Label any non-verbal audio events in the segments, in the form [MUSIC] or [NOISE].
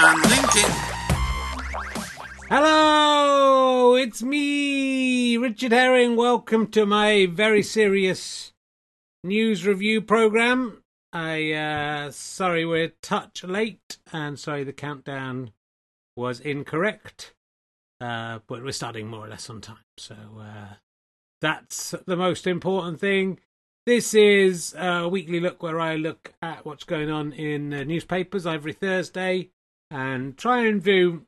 LinkedIn. Hello, it's me, Richard Herring. Welcome to my very serious news review program. I uh sorry we're a touch late and sorry the countdown was incorrect. Uh but we're starting more or less on time. So uh that's the most important thing. This is a weekly look where I look at what's going on in newspapers every Thursday and try and do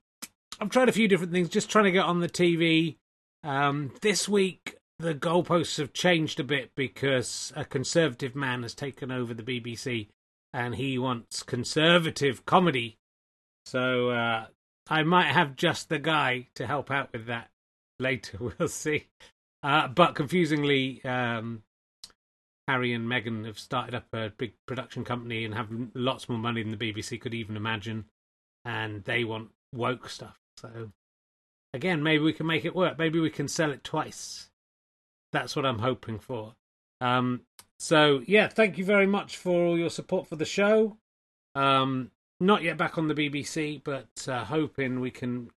I've tried a few different things, just trying to get on the TV. Um, this week, the goalposts have changed a bit because a conservative man has taken over the BBC and he wants conservative comedy. So uh, I might have just the guy to help out with that later. [LAUGHS] We'll see. Uh, but confusingly, um, Harry and Meghan have started up a big production company and have lots more money than the BBC could even imagine. And they want woke stuff. So again, maybe we can make it work. Maybe we can sell it twice. That's what I'm hoping for. Um, so yeah, thank you very much for all your support for the show. Um, not yet back on the BBC, but uh, hoping we can.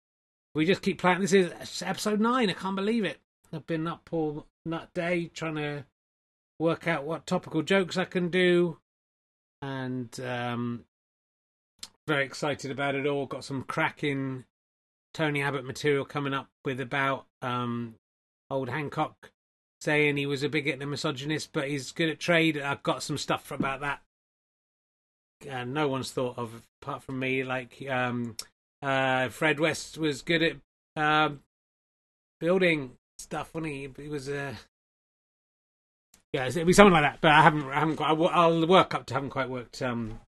We just keep playing. This is episode nine. I can't believe it. I've been up all that day trying to work out what topical jokes I can do, and um, very excited about it all. Got some cracking Tony Abbott material coming up with about um, old Hancock saying he was a bigot and a misogynist, but he's good at trade. I've got some stuff about that. And no one's thought of apart from me. Like um, uh, Fred West was good at um, building stuff when he he was a. Uh... Yeah, it'd be something like that, but I haven't. I haven't. Quite, I'll work up to. Haven't quite worked. Um,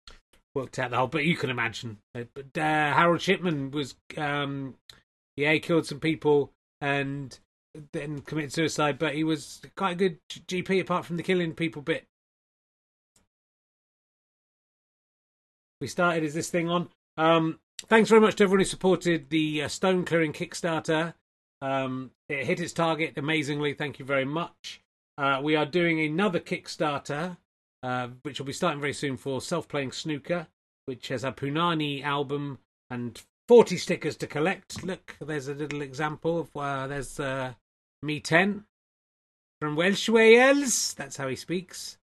worked out the whole. But you can imagine. But uh, Harold Shipman was. Um, yeah, he killed some people and then committed suicide, but he was quite a good GP apart from the killing people bit. We started is this thing on. Um, thanks very much to everyone who supported the uh, stone clearing Kickstarter. Um, it hit its target amazingly. Thank you very much. Uh, we are doing another Kickstarter, uh, which will be starting very soon for self playing snooker, which has a Panini album and 40 stickers to collect. Look, there's a little example of uh, there's uh, me 10 from Welsh Wales. That's how he speaks.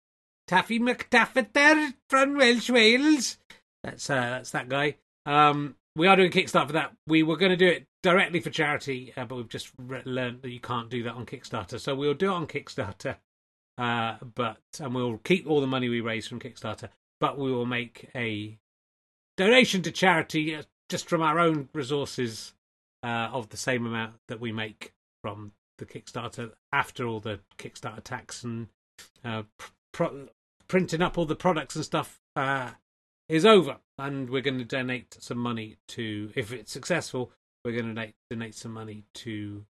Taffy McTaffeter from Welsh Wales. That's uh, that's that guy. Um, we are doing Kickstarter for that. We were going to do it directly for charity, uh, but we've just re- learned that you can't do that on Kickstarter. So we'll do it on Kickstarter, uh, but and we'll keep all the money we raise from Kickstarter, but we will make a donation to charity uh, just from our own resources uh, of the same amount that we make from the Kickstarter after all the Kickstarter tax and uh, pr- printing up all the products and stuff uh, is over, and we're going to donate some money to, if it's successful, we're going to donate, donate some money to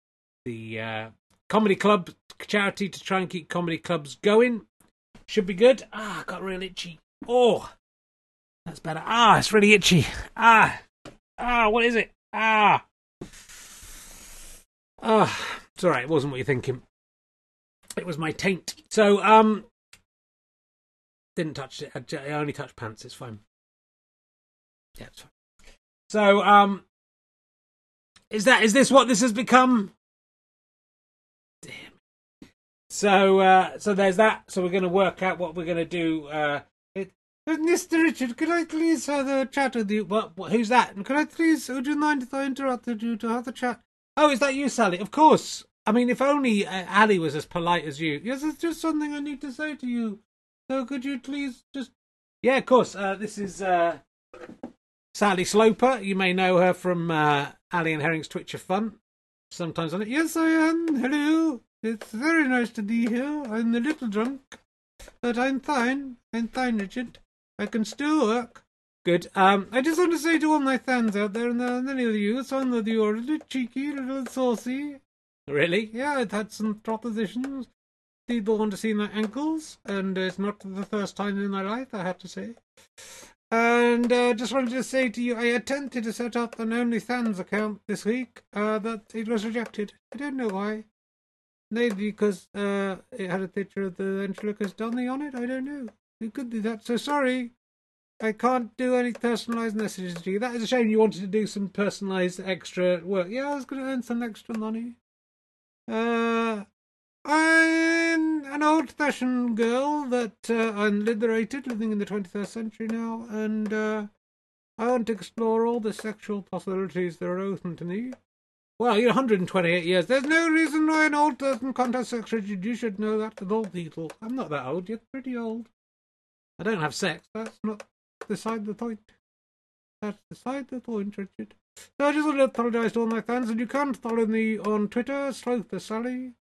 the uh, comedy club charity to try and keep comedy clubs going. Should be good. Ah, got real itchy. Oh, that's better. Ah, it's really itchy. Ah, ah, what is it? Ah, ah. It's all right. It wasn't what you're thinking. It was my taint. So, um, didn't touch it. I only touched pants. It's fine. Yeah, it's fine. So, um, is that is this what this has become? So, uh, so there's that. So we're going to work out what we're going to do. Uh, it, Mr. Richard, could I please have a chat with you? What, what? Who's that? Could I please? Would you mind if I interrupted you to have a chat? Oh, is that you, Sally? Of course. I mean, if only uh, Ali was as polite as you. Yes, it's just something I need to say to you. So could you please just? Yeah, of course. Uh, this is uh, Sally Sloper. You may know her from uh, Ali and Herring's Twitch of Fun. Sometimes on it. Yes, I am. Hello. It's very nice to be here. I'm a little drunk, but I'm fine. I'm fine, Richard. I can still work. Good. Um, I just want to say to all my fans out there, and uh, any of you, some of you are a little cheeky, a little saucy. Really? Yeah, I've had some propositions. People want to see my ankles, and it's not the first time in my life, I have to say. And uh, just wanted to say to you, I attempted to set up an OnlyFans account this week, uh, but it was rejected. I don't know why. Maybe because uh, it had a picture of the ventriloquist dummy on it. I don't know. It could be that. So sorry. I can't do any personalised messages to you. That is a shame. You wanted to do some personalised extra work. Yeah, I was going to earn some extra money. Uh, I'm an old-fashioned girl that uh, I'm liberated, living in the 21st century now, and uh, I want to explore all the sexual possibilities that are open to me. Well, you're 128 years. There's no reason why an old person can't have sex, Richard. You should know that with all people. I'm not that old. You're pretty old. I don't have sex. That's not beside the point. That's beside the point, Richard. So I just want to apologise to all my fans, and you can follow me on Twitter, Slother Sally.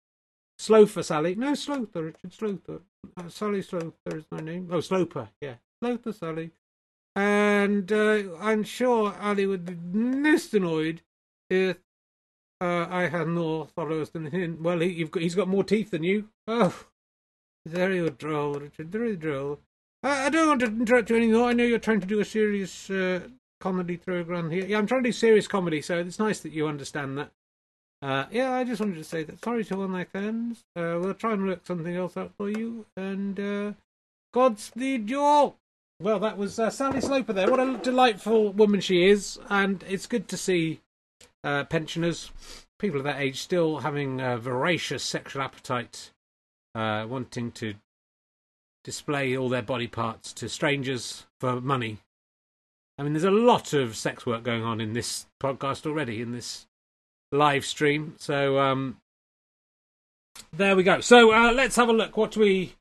Sloper Sally. No, Slother, Richard Slother. Uh, Sally Slother is my name. Oh, Sloper, yeah. Slother Sally. And uh, I'm sure Ali would be most annoyed if uh, I had more followers than him. Well, he, got, he's got more teeth than you. Oh, very droll, Richard. Very droll. I, I don't want to interrupt you anymore. I know you're trying to do a serious uh, comedy program here. Yeah, I'm trying to do serious comedy, so it's nice that you understand that. Uh, yeah, I just wanted to say that sorry to all my fans. Uh, we'll try and work something else out for you, and uh, Godspeed you all. Well, that was uh, Sally Sloper there. What a delightful woman she is, and it's good to see uh, pensioners, people of that age, still having a voracious sexual appetite, uh, wanting to display all their body parts to strangers for money. I mean, there's a lot of sex work going on in this podcast already, in this live stream. So, um, there we go. So, uh, let's have a look. What we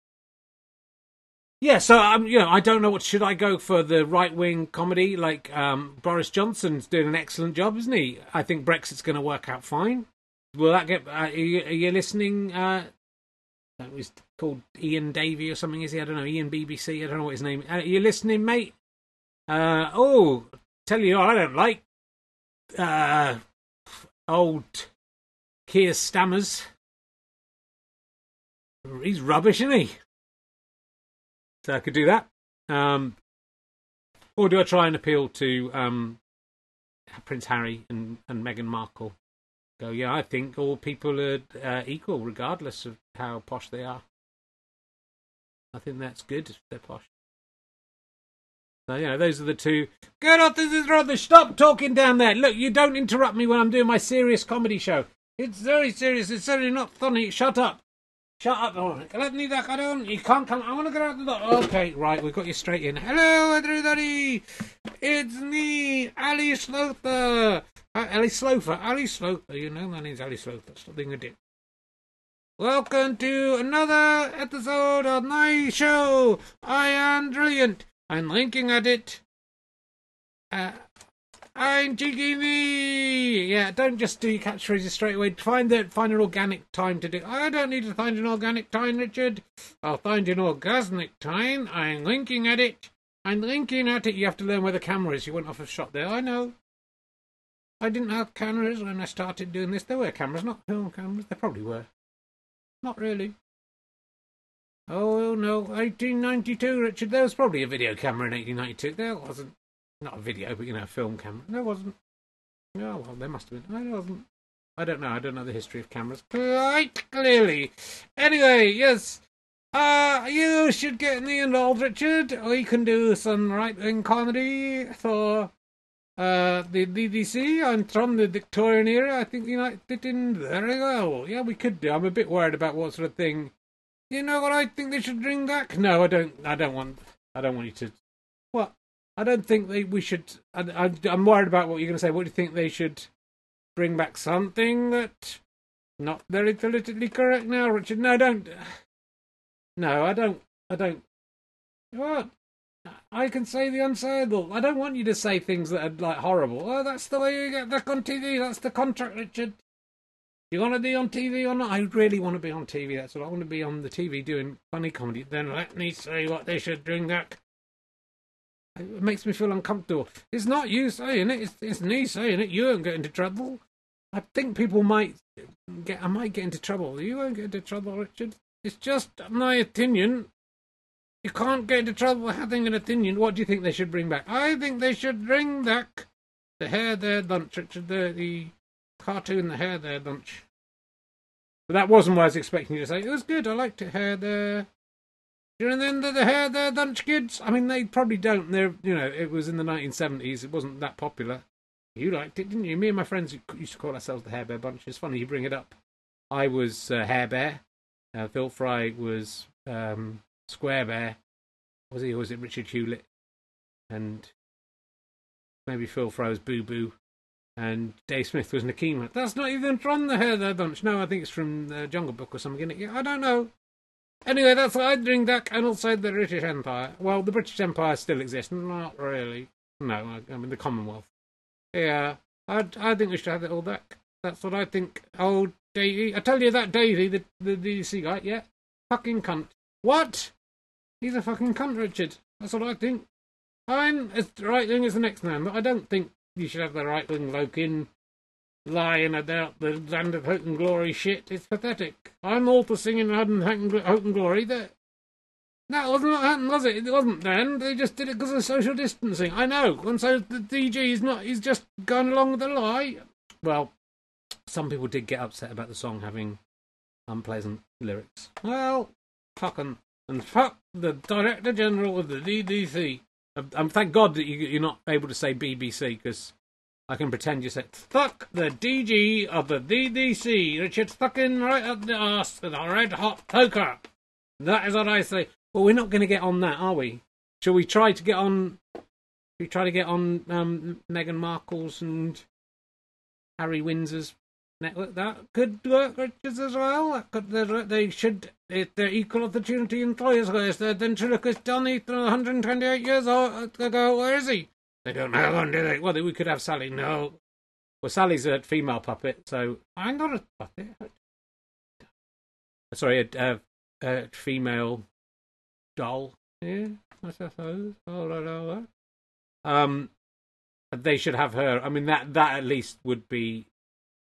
yeah, so um, you know, I don't know what should I go for the right wing comedy like um, Boris Johnson's doing an excellent job, isn't he? I think Brexit's going to work out fine. Will that get? Uh, are, you, are, you, listening? Uh, that was called Ian Davey or something, is he? I don't know. Ian BBC. I don't know what his name. Uh, are you listening, mate? Uh, oh, tell you, I don't like uh, old Keir Stammers. He's rubbish, isn't he? So I could do that. Um, or do I try and appeal to um, Prince Harry and, and Meghan Markle? Go, yeah, I think all people are uh, equal, regardless of how posh they are. I think that's good if they're posh. So, you know, those are the two. Get off, this is rubbish. Stop talking down there. Look, you don't interrupt me when I'm doing my serious comedy show. It's very serious. It's certainly not funny. Shut up. Shut up, let me. I don't. You can't come. I want to get out the door. Okay, right. We've got you straight in. Hello, everybody. It's me, Ali Slother. Uh, Ali Sloper. Ali Sloper. You know my name's Ali Sloper. Stop being a dick. Welcome to another episode of my show. I am brilliant. I'm linking at it. Uh, I'm me. Yeah, don't just do your catchphrases straight away. Find the find an organic time to do. I don't need to find an organic time, Richard. I'll find an orgasmic time. I'm linking at it. I'm linking at it. You have to learn where the camera is. You went off a shot there. I know. I didn't have cameras when I started doing this. There were cameras, not film cameras. There probably were. Not really. Oh no, 1892, Richard. There was probably a video camera in 1892. There wasn't. Not a video, but you know, a film camera. No, it wasn't. Oh, well, there must have been. No, it wasn't. I don't know. I don't know the history of cameras quite clearly. Anyway, yes. Uh, you should get me involved, Richard. We can do some right-wing comedy for uh, the BBC. I'm from the Victorian era. I think you might fit in very well. Yeah, we could do. I'm a bit worried about what sort of thing. You know what I think they should bring back? No, I don't. I don't want. I don't want you to. What? I don't think they, we should. I, am worried about what you're going to say. What do you think they should bring back something that not very politically correct now, Richard? No, don't. [SIGHS] No, I don't. I don't. What? I can say the unsayable. I don't want you to say things that are like horrible. Oh, that's the way you get back on TV. That's the contract, Richard. You want to be on TV or not? I really want to be on TV. That's what I want to be on the TV doing funny comedy. Then let me say what they should bring back. It makes me feel uncomfortable. It's not you saying it, it's, it's me saying it. You won't get into trouble. I think people might get, I might get into trouble. You won't get into trouble, Richard. It's just my opinion. You can't get into trouble having an opinion. What do you think they should bring back? I think they should bring back the hair there lunch, Richard, the, the cartoon, the hair there lunch. But that wasn't what I was expecting you to say. It was good. I liked it, hair there. You remember the hair there, Dunch kids? I mean, they probably don't. They're, you know, it was in the 1970s. It wasn't that popular. You liked it, didn't you? Me and my friends used to call ourselves the Hair Bear Bunch. It's funny you bring it up. I was uh, Hair Bear. Uh, Phil Fry was um, Square Bear. Was he? Or was it Richard Hewlett? And maybe Phil Fry was Boo Boo. And Dave Smith was Nakima. That's not even from the Hair Bear Bunch. No, I think it's from the Jungle Book or something. I don't know. Anyway, that's why I drink that and also the British Empire. Well, the British Empire still exists. Not really. No, I mean the Commonwealth. Yeah, I I think we should have it all back. That's what I think. Oh, Davey, I tell you that Davey, the the DC guy, yeah, fucking cunt. What? He's a fucking cunt, Richard. That's what I think. I'm as right wing as the next man, but I don't think you should have the right wing bloke in lying about the land of hope and glory shit. It's pathetic. I'm all for singing land of hope and glory. That that wasn't what happened, was it? It wasn't then. They just did it because of social distancing. I know. And so the DG is not. He's just going along with the lie. Well, some people did get upset about the song having unpleasant lyrics. Well, fuck 'em. And fuck the Director General of the DDC. Um, um, thank God that you're not able to say BBC because I can pretend you said, fuck the DG of the DDC, Richard fucking right up the arse with a red hot poker. That is what I say. Well, we're not going to get on that, are we? Shall we try to get on? We try to get on um, Meghan Markle's and Harry Windsor's network. That could work, Richards, as well. That could, they should, if they're equal opportunity employers, should look at Donny 128 years ago. Where is he? They don't have one, do they? Well, we could have Sally. No. Well, Sally's a female puppet, so I'm not a puppet. Sorry, a, a, a female doll. Yeah, I suppose. All right. Um, they should have her. I mean, that that at least would be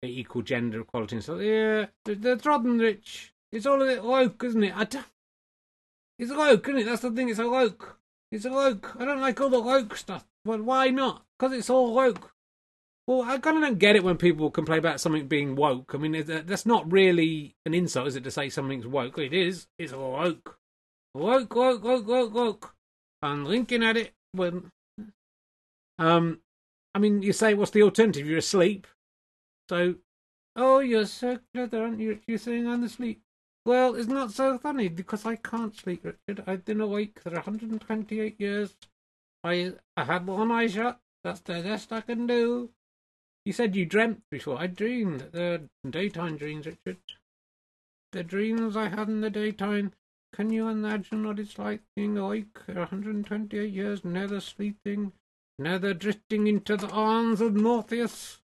equal gender equality and so yeah, the, the trodden rich. It's all a bit woke, isn't it? I don't, it's woke, isn't it? That's the thing. It's a woke. It's a woke. I don't like all the woke stuff. But why not? Because it's all woke. Well, I kind of don't get it when people complain about something being woke. I mean, that's not really an insult, is it, to say something's woke? It is. It's woke. Woke, woke, woke, woke, woke. I'm linking at it when. Um, I mean, you say, what's the alternative? You're asleep. So, oh, you're so clever, aren't you? You're saying I'm asleep. Well, it's not so funny because I can't sleep, Richard. I've been awake for 128 years. I I had one eye shut. That's the best I can do. You said you dreamt before. I dreamed. The daytime dreams, Richard. The dreams I had in the daytime. Can you imagine what it's like being awake for 128 years, never sleeping, never drifting into the arms of Morpheus?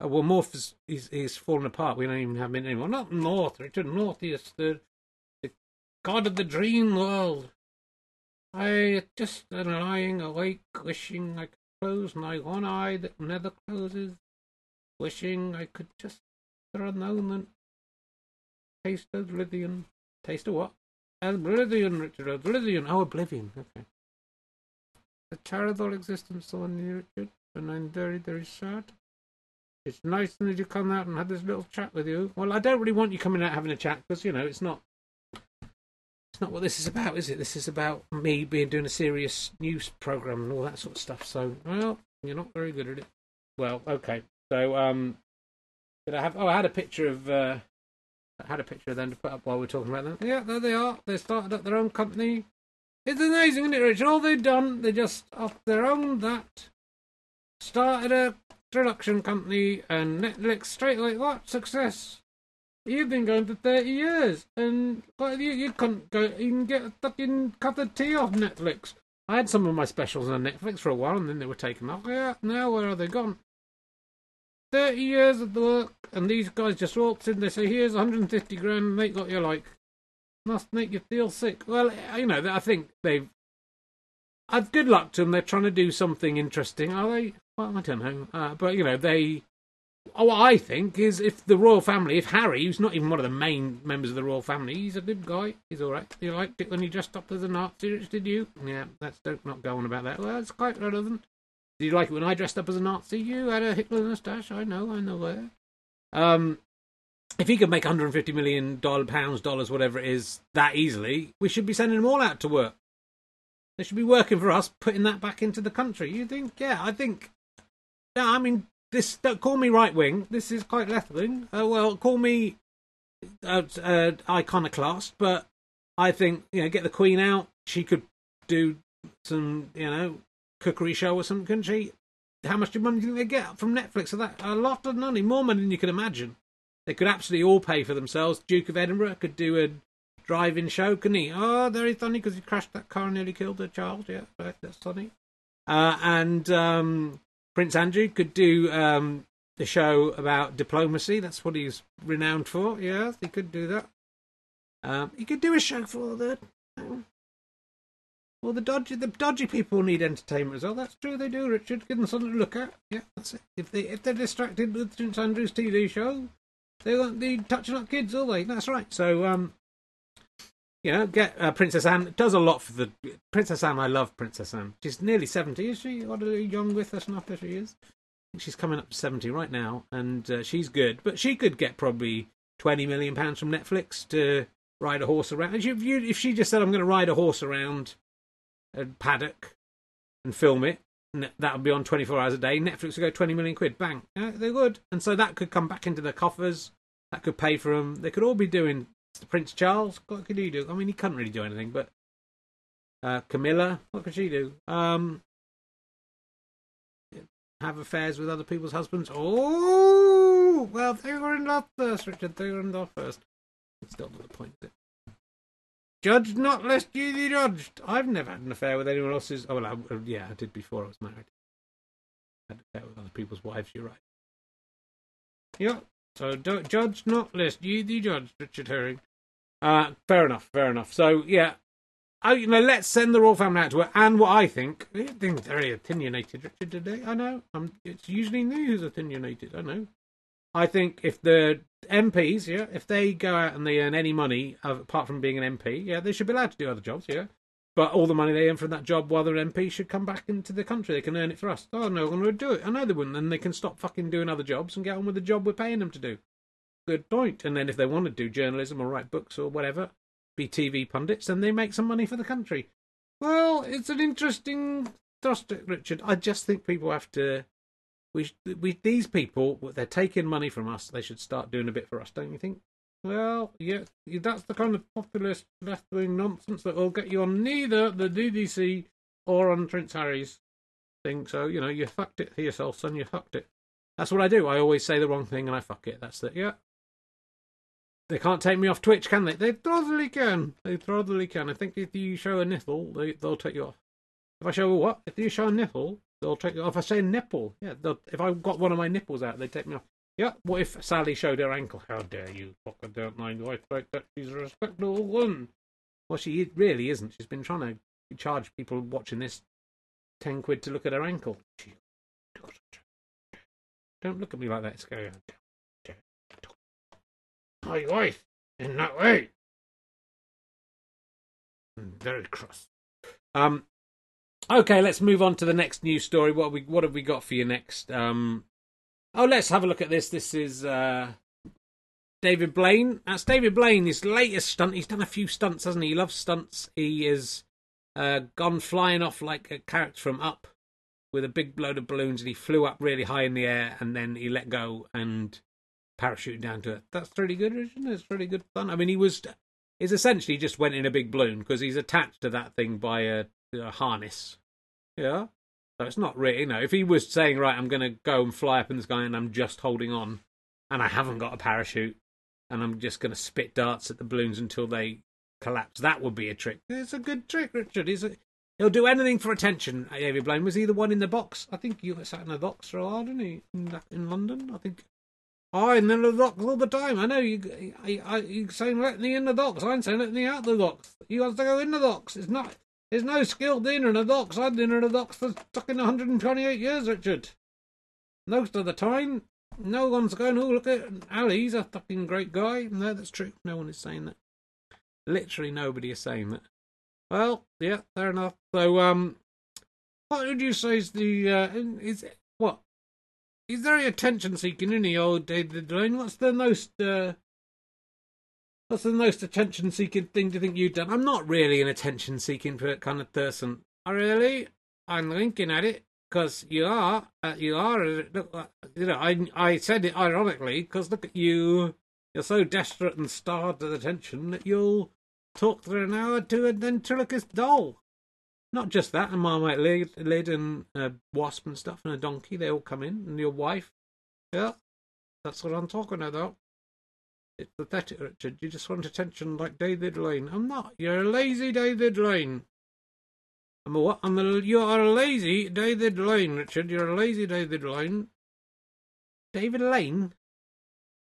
Oh, well, Morpheus is, is fallen apart. We don't even have him anymore. Not North, Richard. Morpheus, the, the god of the dream world. I just am lying awake, wishing I could close my one eye that never closes, wishing I could just for a moment taste of oblivion. Taste of what? Oblivion, Richard. Oblivion. Oh, oblivion. Okay. A charitable existence on you, Richard, and I'm very, very sad. It's nice that you come out and have this little chat with you. Well, I don't really want you coming out having a chat because you know it's not not what this is about, is it? This is about me being doing a serious news program and all that sort of stuff. So, well, you're not very good at it. Well, okay. So, um, did I have? Oh, I had a picture of. Uh, I had a picture of them to put up while we are talking about them. Yeah, there they are. They started up their own company. It's amazing, isn't it, Rich? All they've done, they just off their own that started a production company and Netflix straight like what success. You've been going for 30 years, and you, you couldn't go even get a fucking cup of tea off Netflix. I had some of my specials on Netflix for a while, and then they were taken off. Yeah, now where are they gone? 30 years of the work, and these guys just walked in, they say, here's 150 grand, make what you like. Must make you feel sick. Well, you know, I think they've. I've good luck to them. They're trying to do something interesting. Are they? Well, I don't know. Uh, but, you know, they what I think is if the royal family, if Harry, who's not even one of the main members of the royal family, he's a good guy. He's all right. You liked it when he dressed up as a Nazi, did you? Yeah, let's don't not go on about that. Well, that's quite relevant. Did you like it when I dressed up as a Nazi? You had a Hitler moustache. I know, I know where. Um, if he could make 150 million pounds, dollars, whatever it is, that easily, we should be sending them all out to work. They should be working for us, putting that back into the country. You think? Yeah, I think. No, I mean, this. Don't call me right wing. This is quite left wing. Uh, well, call me uh, uh, iconoclast, but I think you know, get the Queen out. She could do some, you know, cookery show or something, couldn't she? How much money do you think they get from Netflix? So that a lot of money, more money than you can imagine. They could absolutely all pay for themselves. Duke of Edinburgh could do a drive-in show, couldn't he? Oh, there he's funny because he crashed that car and nearly killed a child. Yeah, right, that's funny. Uh, and um, Prince Andrew could do um, the show about diplomacy. That's what he's renowned for. Yeah, he could do that. Um, he could do a show for the well, the dodgy the dodgy people need entertainment as well. That's true, they do. Richard, give them something to look at. Yeah, that's it. If they if they're distracted with Prince Andrew's TV show, they won't be touching up kids, will they? That's right. So, um, you know, get uh, Princess Anne does a lot for the Princess Anne. I love Princess Anne. She's nearly seventy, is she? What a young with us enough that she is. She's coming up to seventy right now, and uh, she's good. But she could get probably twenty million pounds from Netflix to ride a horse around. If, you, if she just said, "I'm going to ride a horse around a paddock and film it," that would be on 24 hours a day. Netflix would go 20 million quid, bang. Yeah, they would, and so that could come back into the coffers. That could pay for them. They could all be doing Prince Charles. What could he do? I mean, he couldn't really do anything, but uh, Camilla, what could she do? Um, have affairs with other people's husbands. Oh, well, they were in love first, Richard. They were in love first. It's still not the point. Judge not lest ye be judged. I've never had an affair with anyone else's. Oh, well, I, uh, yeah, I did before I was married. I had an affair with other people's wives, you're right. Yeah, so judge not lest You be judge, Richard Herring. Uh, fair enough, fair enough. So, yeah, I, you know, let's send the royal family out to her. And what I think, things very opinionated, Richard, today. I know. I'm, it's usually me who's opinionated. I know. I think if the MPs, yeah, if they go out and they earn any money apart from being an MP, yeah, they should be allowed to do other jobs, yeah. But all the money they earn from that job while they're MP should come back into the country. They can earn it for us. Oh, no one would do it. I know they wouldn't. Then they can stop fucking doing other jobs and get on with the job we're paying them to do. Good point. And then if they want to do journalism or write books or whatever, be TV pundits, then they make some money for the country. Well, it's an interesting thrust, Richard. I just think people have to we we these people they're taking money from us. They should start doing a bit for us, don't you think? Well, yeah, that's the kind of populist left wing nonsense that will get you on neither the BBC or on Prince Harry's thing. So you know you fucked it for yourself, son. You fucked it. That's what I do. I always say the wrong thing and I fuck it. That's it. Yeah. They can't take me off Twitch, can they? They totally can. They totally can. I think if you show a nipple, they, they'll take you off. If I show a what? If you show a nipple, They'll take you off. if I say nipple, yeah. If I've got one of my nipples out, they'd take me off. Yeah. What if Sally showed her ankle? How dare you? Fucker don't mind wife like that. She's a respectable woman. Well, she really isn't. She's been trying to charge people watching this ten quid to look at her ankle. Don't look at me like that, It's scary. My wife in that way. I'm very cross. Um, Okay, let's move on to the next news story. What we what have we got for you next? Um, oh, let's have a look at this. This is uh, David Blaine. That's David Blaine. His latest stunt. He's done a few stunts, hasn't he? He loves stunts. He has uh, gone flying off like a character from Up with a big load of balloons, and he flew up really high in the air, and then he let go and parachuted down to it. That's pretty good, isn't it? It's pretty good fun. I mean, he was. He's essentially just went in a big balloon because he's attached to that thing by a a harness. Yeah. So it's not really, you know, if he was saying, right, I'm going to go and fly up in the sky and I'm just holding on and I haven't got a parachute and I'm just going to spit darts at the balloons until they collapse, that would be a trick. It's a good trick, Richard. He's a, he'll do anything for attention, David Blaine. Was he the one in the box? I think you sat in the box for a while, didn't he? In, in London, I think. I in the box all the time. I know you. I, I, you saying let me in the box. I'm saying let me out the box. You got to go in the box. It's not. There's no skilled dinner in the docks. I've been in the docks for fucking 128 years, Richard. Most of the time, no one's going, oh, look at Ali, he's a fucking great guy. No, that's true. No one is saying that. Literally nobody is saying that. Well, yeah, fair enough. So, um, what would you say is the, uh, is, what? he's very attention seeking, isn't he, old David Lane? What's the most uh, what's the most attention seeking thing you think you've done? I'm not really an attention seeking kind of person. Really, I'm thinking at it because you are, uh, you are, look, uh, you know, I I said it ironically because look at you, you're so desperate and starved of attention that you'll talk for an hour to a ventriloquist doll. Not just that, a marmite lid, lid and a wasp and stuff and a donkey, they all come in, and your wife. Yeah, that's what I'm talking about. It's pathetic, Richard. You just want attention like David Lane. I'm not. You're a lazy David Lane. I'm a what? I'm a, you are a lazy David Lane, Richard. You're a lazy David Lane. David Lane?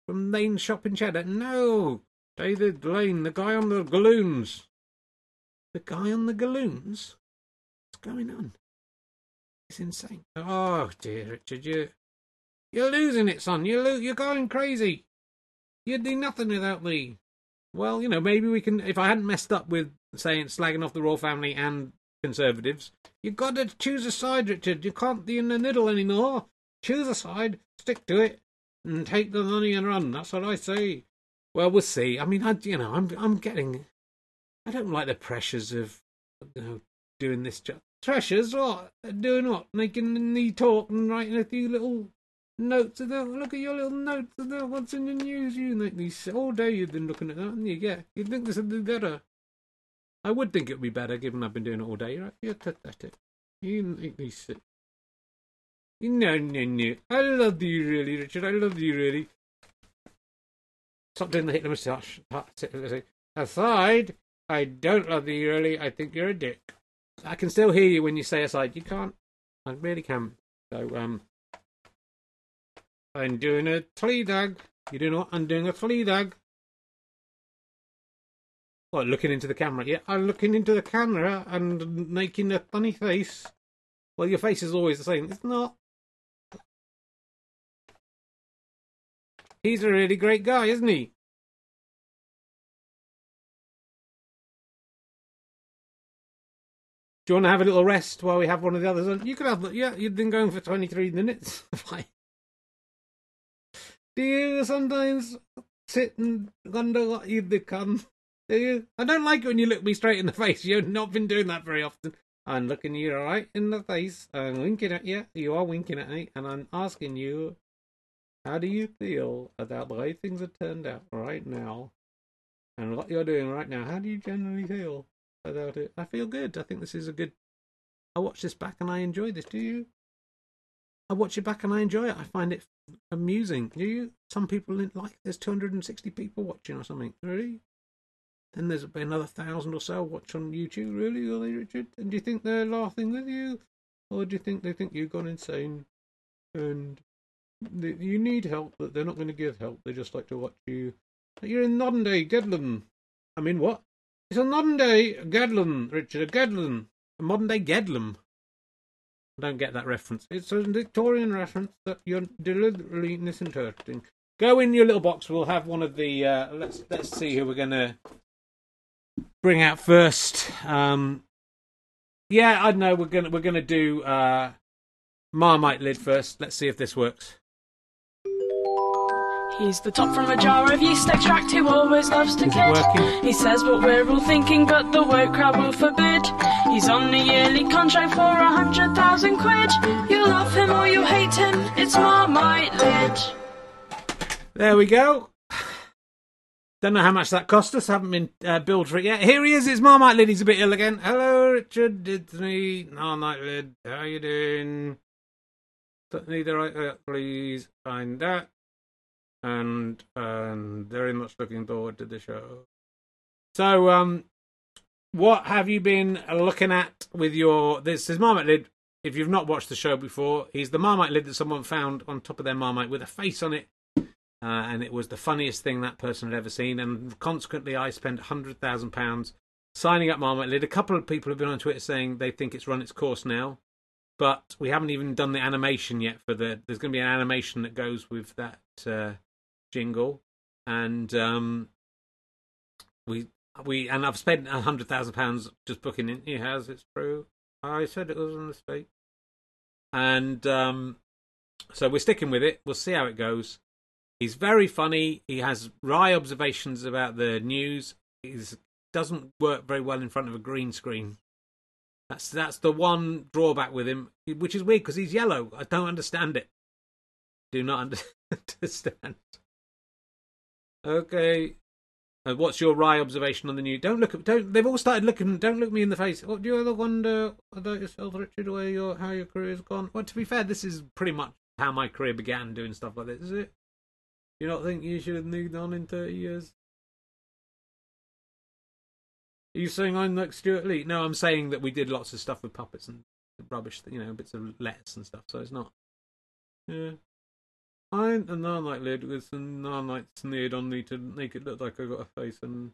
From Lane Shopping Cheddar? No! David Lane, the guy on the galloons. The guy on the galloons? What's going on? It's insane. Oh dear, Richard, you you're losing it, son. You're lo- you're going crazy. You'd do nothing without me. Well, you know, maybe we can. If I hadn't messed up with saying slagging off the royal family and conservatives, you've got to choose a side, Richard. You can't be in the middle anymore. Choose a side, stick to it, and take the money and run. That's what I say. Well, we'll see. I mean, I, you know, I'm, I'm getting. I don't like the pressures of, you know, doing this job. Treasures, what? Doing what? Making the talk and writing a few little notes about. Look at your little notes about what's in the news. You make these all day. You've been looking at that, and you? Yeah, you'd think this would be better. I would think it would be better, given I've been doing it all day. Right? You're pathetic. You make these. Sit. No, no, no. I love you, really, Richard. I love you, really. Stop doing the Hitler moustache. Aside, I don't love you, really. I think you're a dick. I can still hear you when you say aside. You can't. I really can. So, um, I'm doing a Fleabag. You do what? I'm doing a Fleabag. What, looking into the camera? Yeah, I'm looking into the camera and making a funny face. Well, your face is always the same. It's not. He's a really great guy, isn't he? Do you want to have a little rest while we have one of the others on? You could have, yeah, you've been going for 23 minutes. [LAUGHS] Do you sometimes sit and wonder what you've become? [LAUGHS] Do you? I don't like it when you look me straight in the [LAUGHS] face. You've not been doing that very often. I'm looking you right in the face. I'm winking at you. You are winking at me. And I'm asking you, how do you feel about the way things have turned out right now? And what you're doing right now? How do you generally feel? about it. I feel good. I think this is a good. I watch this back and I enjoy this. Do you? I watch it back and I enjoy it. I find it amusing. Do you? Some people like. There's 260 people watching or something. Really? Then there's another thousand or so watch on YouTube. Really, they, Richard? And do you think they're laughing with you, or do you think they think you've gone insane and you need help, but they're not going to give help? They just like to watch you. You're in modern day Gedlam. I mean, what? It's a modern day Gedlam, Richard. A Gedlam. A modern day Gedlam. Don't get that reference. It's a Victorian reference that you're deliberately misinterpreting. Go in your little box. We'll have one of the. Uh, let's let's see who we're gonna bring out first. Um, yeah, I know we're gonna we're gonna do uh, Marmite lid first. Let's see if this works. He's the top from a jar of yeast extract who always loves to kid. He says what we're all thinking, but the woke crowd will forbid. He's on a yearly contract for a hundred thousand quid. You love him or you hate him, it's Marmite Lid. There we go. Don't know how much that cost us. Haven't been uh, billed for it yet. Here he is. It's Marmite Lid. He's a bit ill again. Hello, Richard. It's me, Marmite Lid. How you doing? Don't Need the right, uh, please find that and very much looking forward to the show. So, um, what have you been looking at with your? This is Marmite Lid. If you've not watched the show before, he's the Marmite lid that someone found on top of their Marmite with a face on it, uh, and it was the funniest thing that person had ever seen. And consequently, I spent hundred thousand pounds signing up Marmite Lid. A couple of people have been on Twitter saying they think it's run its course now, but we haven't even done the animation yet for the. There's going to be an animation that goes with that. Uh, jingle, and um, we we and I've spent a hundred thousand pounds just booking in He has, it's true. I said it was a mistake, and um, so we're sticking with it. We'll see how it goes. He's very funny. He has wry observations about the news. He doesn't work very well in front of a green screen. That's that's the one drawback with him, which is weird because he's yellow. I don't understand it. Do not [LAUGHS] understand. Okay. Uh, what's your wry observation on the new? Don't look at. Don't. They've all started looking. Don't look me in the face. What do you ever wonder about yourself, Richard? Where your how your career's gone? Well, to be fair, this is pretty much how my career began, doing stuff like this. Is it? You not think you should have moved on in thirty years? Are you saying I'm like Stewart Lee? No, I'm saying that we did lots of stuff with puppets and rubbish, you know, bits of letters and stuff. So it's not. Yeah. I'm a Narnite lid with some Narnite sneered on me to make it look like I got a face, and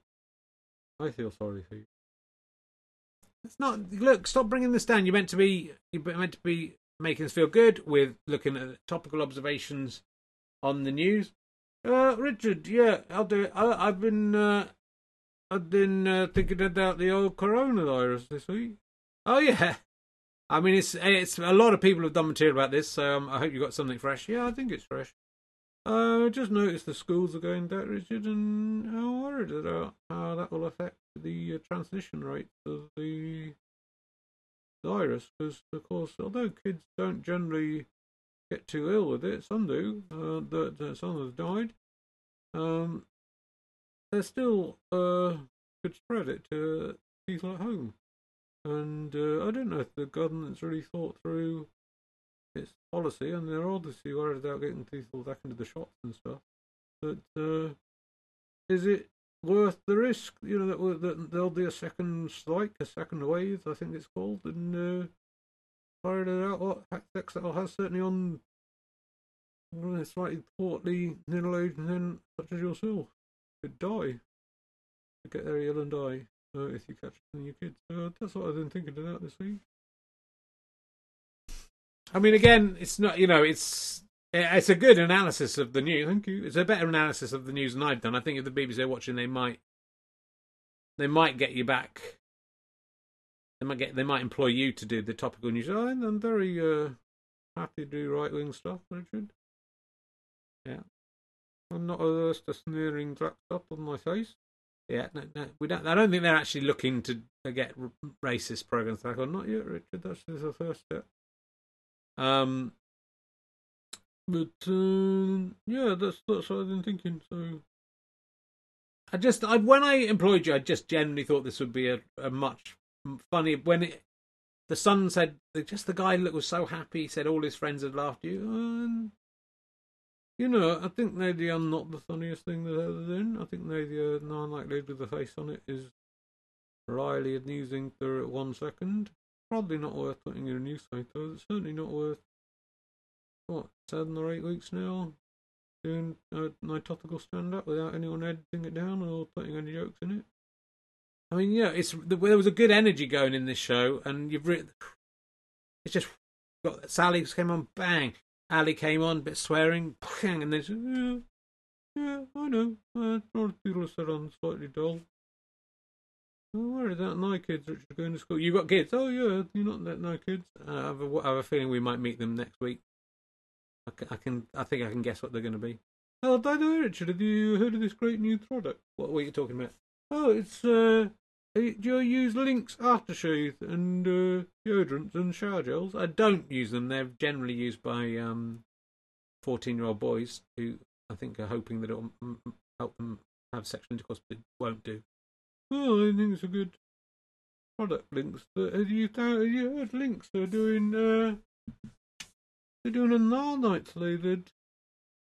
I feel sorry for you. It's not. Look, stop bringing this down. You're meant to be. You're meant to be making us feel good with looking at topical observations on the news. Uh, Richard, yeah, I'll do it. I, have been, uh, I've been uh, thinking about the old coronavirus this week. Oh yeah, I mean, it's it's a lot of people have done material about this, so um, I hope you got something fresh. Yeah, I think it's fresh. Uh, I just noticed the schools are going that rigid, and I'm worried about how that will affect the uh, transmission rate of the virus. Because, of course, although kids don't generally get too ill with it, some do. Uh, that some have died. Um, they still uh could spread it to people at home. And uh, I don't know if the government's really thought through its policy, and they're obviously worried about getting people back into the shops and stuff. But uh, is it worth the risk? You know that, that there'll be a second strike, a second wave, I think it's called, and uh, fired it what effects that'll have certainly on well, slightly portly middle-aged men such as yourself could die, could get very ill and die uh, if you catch in your kids. Uh, that's what I've been thinking about this week. I mean, again, it's not you know, it's it's a good analysis of the news. Thank you. It's a better analysis of the news than I've done. I think if the BBC are watching, they might they might get you back. They might get they might employ you to do the topical news. Oh, I'm very uh, happy to do right wing stuff, Richard. Yeah, I'm not averse to sneering black stuff on my face. Yeah, no, no, we don't. I don't think they're actually looking to, get racist programs back on. Not yet, Richard. That's just the first step. Um, but uh, yeah, that's that's what I've been thinking. So, I just, I when I employed you, I just genuinely thought this would be a, a much funny when it. The son said, just the guy that was so happy, said all his friends had laughed at you. And you know, I think I'm not the funniest thing that ever done. I think maybe a nine-like lady with a face on it is wryly amusing for one second. Probably not worth putting in a newspaper. It's certainly not worth, what, seven or eight weeks now? Doing a topical stand-up without anyone editing it down or putting any jokes in it. I mean, yeah, it's there was a good energy going in this show, and you've written. It's just got Sally's came on, bang. Ali came on, bit swearing, and then yeah, yeah, I know. Uh, people said I'm slightly dull. Where is that? No kids Richard going to school. You've got kids? Oh yeah, you're not that no kids. Uh, I, have a, I have a feeling we might meet them next week. I can, I can, I think I can guess what they're going to be. Oh, by the way, Richard, have you heard of this great new product? What were you talking about? Oh, it's uh, do you use Lynx aftershave and uh, deodorants and shower gels? I don't use them. They're generally used by um, 14-year-old boys who I think are hoping that it'll help them have sexual intercourse, but it won't do. Oh, I think it's a good product. Lynx. Have you, have you heard Lynx? They're doing uh, they're doing a Narnite flavored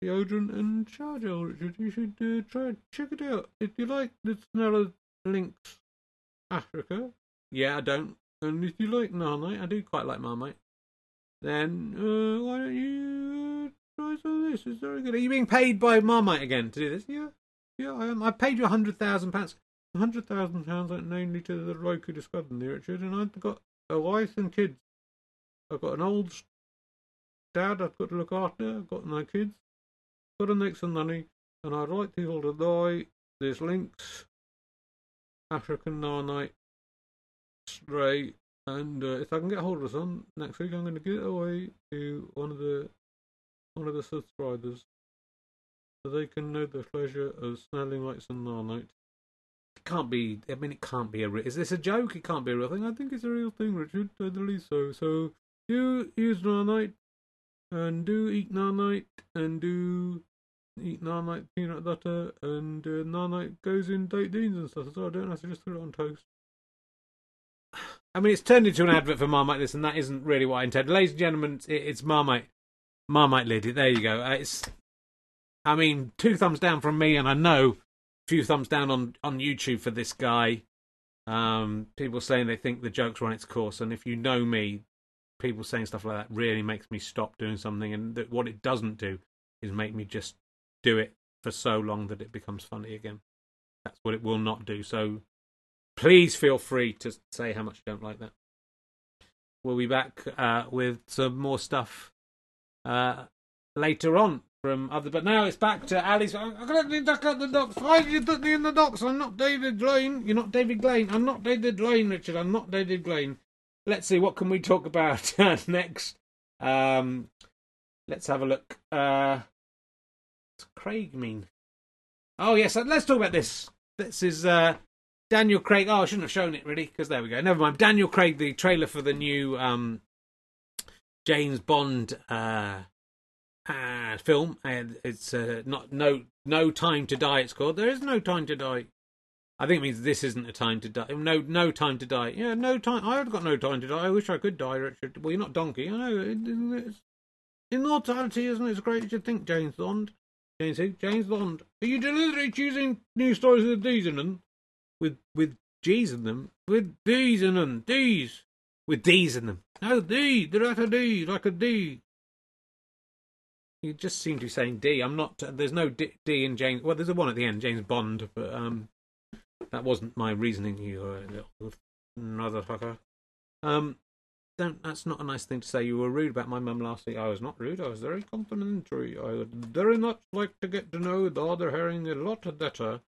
deodorant and shower gel, Richard. You should uh, try check it out if you like the smell of Lynx Africa. Yeah, I don't. And if you like Marmite, I do quite like Marmite. Then uh, why don't you uh, try some of this? It's very good. Are you being paid by Marmite again to do this? Yeah, yeah. I am. I paid you a hundred thousand pounds. A hundred thousand pounds, namely to the local discovered there, Richard. And I've got a wife and kids. I've got an old dad I've got to look after. I've got my kids. Got to make some money, and I'd like people to buy this Lynx African Narnite straight. and uh, if I can get hold of some next week, I'm going to give it away to one of the one of the subscribers so they can know the pleasure of smelling like some Narnite. It can't be. I mean, it can't be a. Is this a joke? It can't be a real thing. I think it's a real thing, Richard. I believe so. So do use Narnite and do eat Narnite and do eat Marmite peanut butter and uh, Marmite goes in date beans and stuff. So I don't have to just put it on toast. [SIGHS] I mean, it's turned into an advert for Marmite this, and that isn't really what I intended. Ladies and gentlemen, it's Marmite. Marmite lid. There you go. Uh, it's. I mean, two thumbs down from me, and I know a few thumbs down on, on YouTube for this guy. Um, people saying they think the joke's run its course, and if you know me, people saying stuff like that really makes me stop doing something. And that what it doesn't do is make me just do it for so long that it becomes funny again. That's what it will not do. So please feel free to say how much you don't like that. We'll be back uh, with some more stuff uh, later on from other. But now it's back to Ali's. I'm going to duck out the docks. Why did you duck me in the docks? I'm not David Blaine. You're not David Blaine. I'm not David Blaine, Richard. I'm not David Blaine. Let's see what can we talk about [LAUGHS] next. Um, let's have a look. Uh, Craig mean? Oh yes, let's talk about this. This is uh, Daniel Craig. Oh, I shouldn't have shown it really because there we go. Never mind. Daniel Craig, the trailer for the new um, James Bond uh, uh, film, and it's uh, not no no time to die. It's called. There is no time to die. I think it means this isn't a time to die. No, no time to die. Yeah, no time. I've got no time to die. I wish I could die, Richard. Well, you're not donkey. I know. Immortality isn't as great as you think, James Bond. James? James Bond. Are you deliberately choosing new stories with these in them? with with G's in them, with D's in them, D's with D's in them. No D, at a D, like a D. You just seem to be saying D. I'm not. There's no D, D in James. Well, there's a one at the end, James Bond, but um, that wasn't my reasoning. You little motherfucker. Um, don't. That's not a nice thing to say. You were rude about my mum last week. I was not rude. I was very complimentary. I would very much like to get to know the other herring a lot better.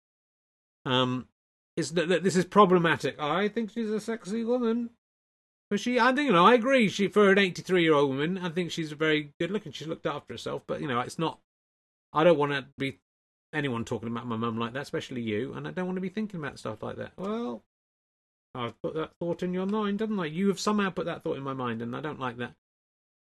Um, is that this is problematic. I think she's a sexy woman. But she, I think, you know, I agree. She, for an 83 year old woman, I think she's very good looking. She's looked after herself. But, you know, it's not, I don't want to be anyone talking about my mum like that, especially you. And I don't want to be thinking about stuff like that. Well, I've put that thought in your mind, haven't I? You have somehow put that thought in my mind, and I don't like that.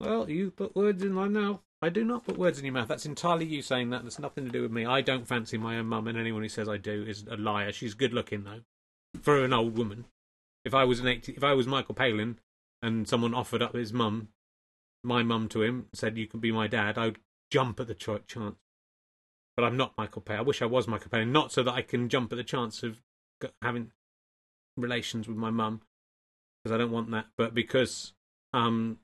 Well, you put words in my mouth. I do not put words in your mouth. That's entirely you saying that. That's nothing to do with me. I don't fancy my own mum, and anyone who says I do is a liar. She's good looking though, for an old woman. If I was an 80, if I was Michael Palin, and someone offered up his mum, my mum to him, said you can be my dad, I would jump at the chance. But I'm not Michael Palin. I wish I was Michael Palin, not so that I can jump at the chance of having relations with my mum, because I don't want that, but because um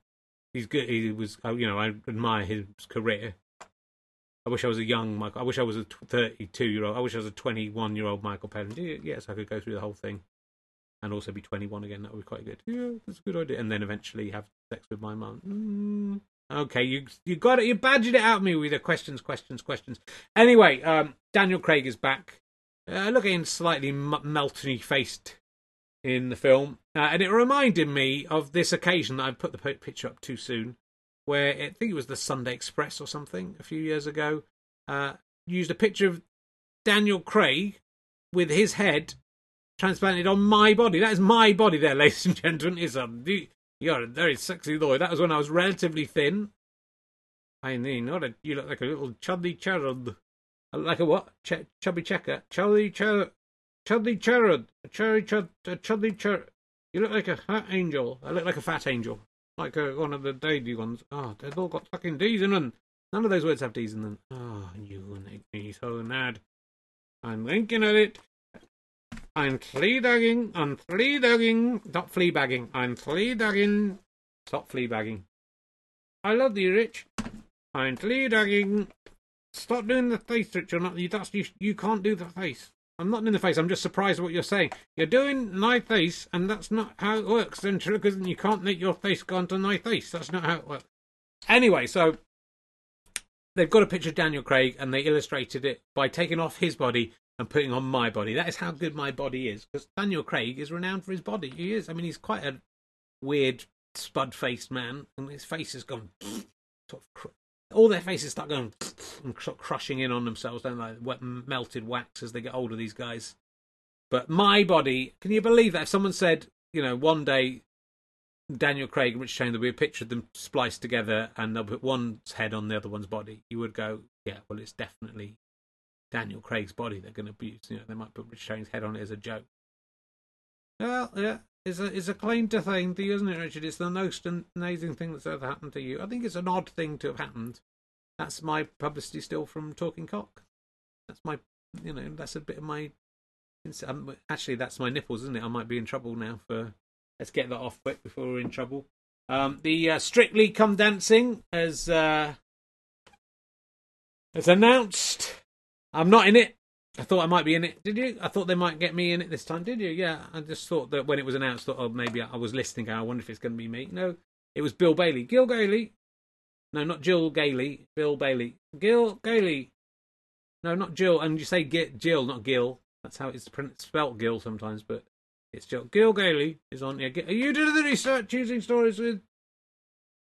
he's good. He was, you know, I admire his career. I wish I was a young Michael. I wish I was a 32 year old. I wish I was a 21 year old Michael Palin. Yes, I could go through the whole thing and also be 21 again. That would be quite good. Yeah, that's a good idea. And then eventually have sex with my mum. Mm. Okay, you you got it. You badgered it out of me with the questions, questions, questions. Anyway, um, Daniel Craig is back, uh, looking slightly m- meltony faced in the film, uh, and it reminded me of this occasion that I put the picture up too soon, where I think it was the Sunday Express or something a few years ago, uh, used a picture of Daniel Craig with his head transplanted on my body. That is my body, there, [LAUGHS] ladies and gentlemen. Is a you're a very sexy boy. That was when I was relatively thin. I mean, not a, you look like a little chubby cherub. Like a what? Ch- chubby checker? Chubby cherub. Chudley Cherub, a cherry chud, a chudley. You look like a fat angel. I look like a fat angel, like a, one of the daisy ones. Oh, they've all got fucking D's in them. None of those words have D's in them. Oh, you make me so mad. I'm thinking at it. I'm flea-dagging. I'm flea-dagging. Stop flea-bagging. I'm flea-dagging. Stop flea-bagging. I love you, Rich. I'm flea-dagging. Stop doing the face, Rich. You're not. That's, you, you can't do the face. I'm not in the face. I'm just surprised at what you're saying. You're doing my face, and that's not how it works, essentially, because you can't make your face go onto my face. That's not how it works. Anyway, so they've got a picture of Daniel Craig, and they illustrated it by taking off his body and putting on my body. That is how good my body is, because Daniel Craig is renowned for his body. He is. I mean, he's quite a weird, spud-faced man, and his face has gone [SNIFFS] sort of all their faces start going [SNIFFS] and crushing in on themselves, don't they? Like melted wax as they get older. These guys. But my body, can you believe that? If someone said, you know, one day Daniel Craig and Rich Chain, there'll be a picture of them spliced together and they'll put one's head on the other one's body, you would go, yeah, well, it's definitely Daniel Craig's body they're going to abuse. You know, they might put Rich Chain's head on it as a joke. Well, yeah, it's a, it's a claim to fame isn't it, Richard? It's the most amazing thing that's ever happened to you. I think it's an odd thing to have happened. That's my publicity still from Talking Cock. That's my, you know, that's a bit of my. Um, actually, that's my nipples, isn't it? I might be in trouble now for. Let's get that off quick before we're in trouble. Um, the uh, Strictly Come Dancing as uh, as announced. I'm not in it. I thought I might be in it. Did you? I thought they might get me in it this time. Did you? Yeah. I just thought that when it was announced, thought, oh, maybe I was listening. I wonder if it's going to be me. No, it was Bill Bailey. Gil Gailey. No, not Jill Gailey. Bill Bailey. Gil Gailey. No, not Jill. And you say Jill, not Gil. That's how it's spelt Gil sometimes, but it's Jill. Gil Gailey is on. Are you doing the research choosing stories with?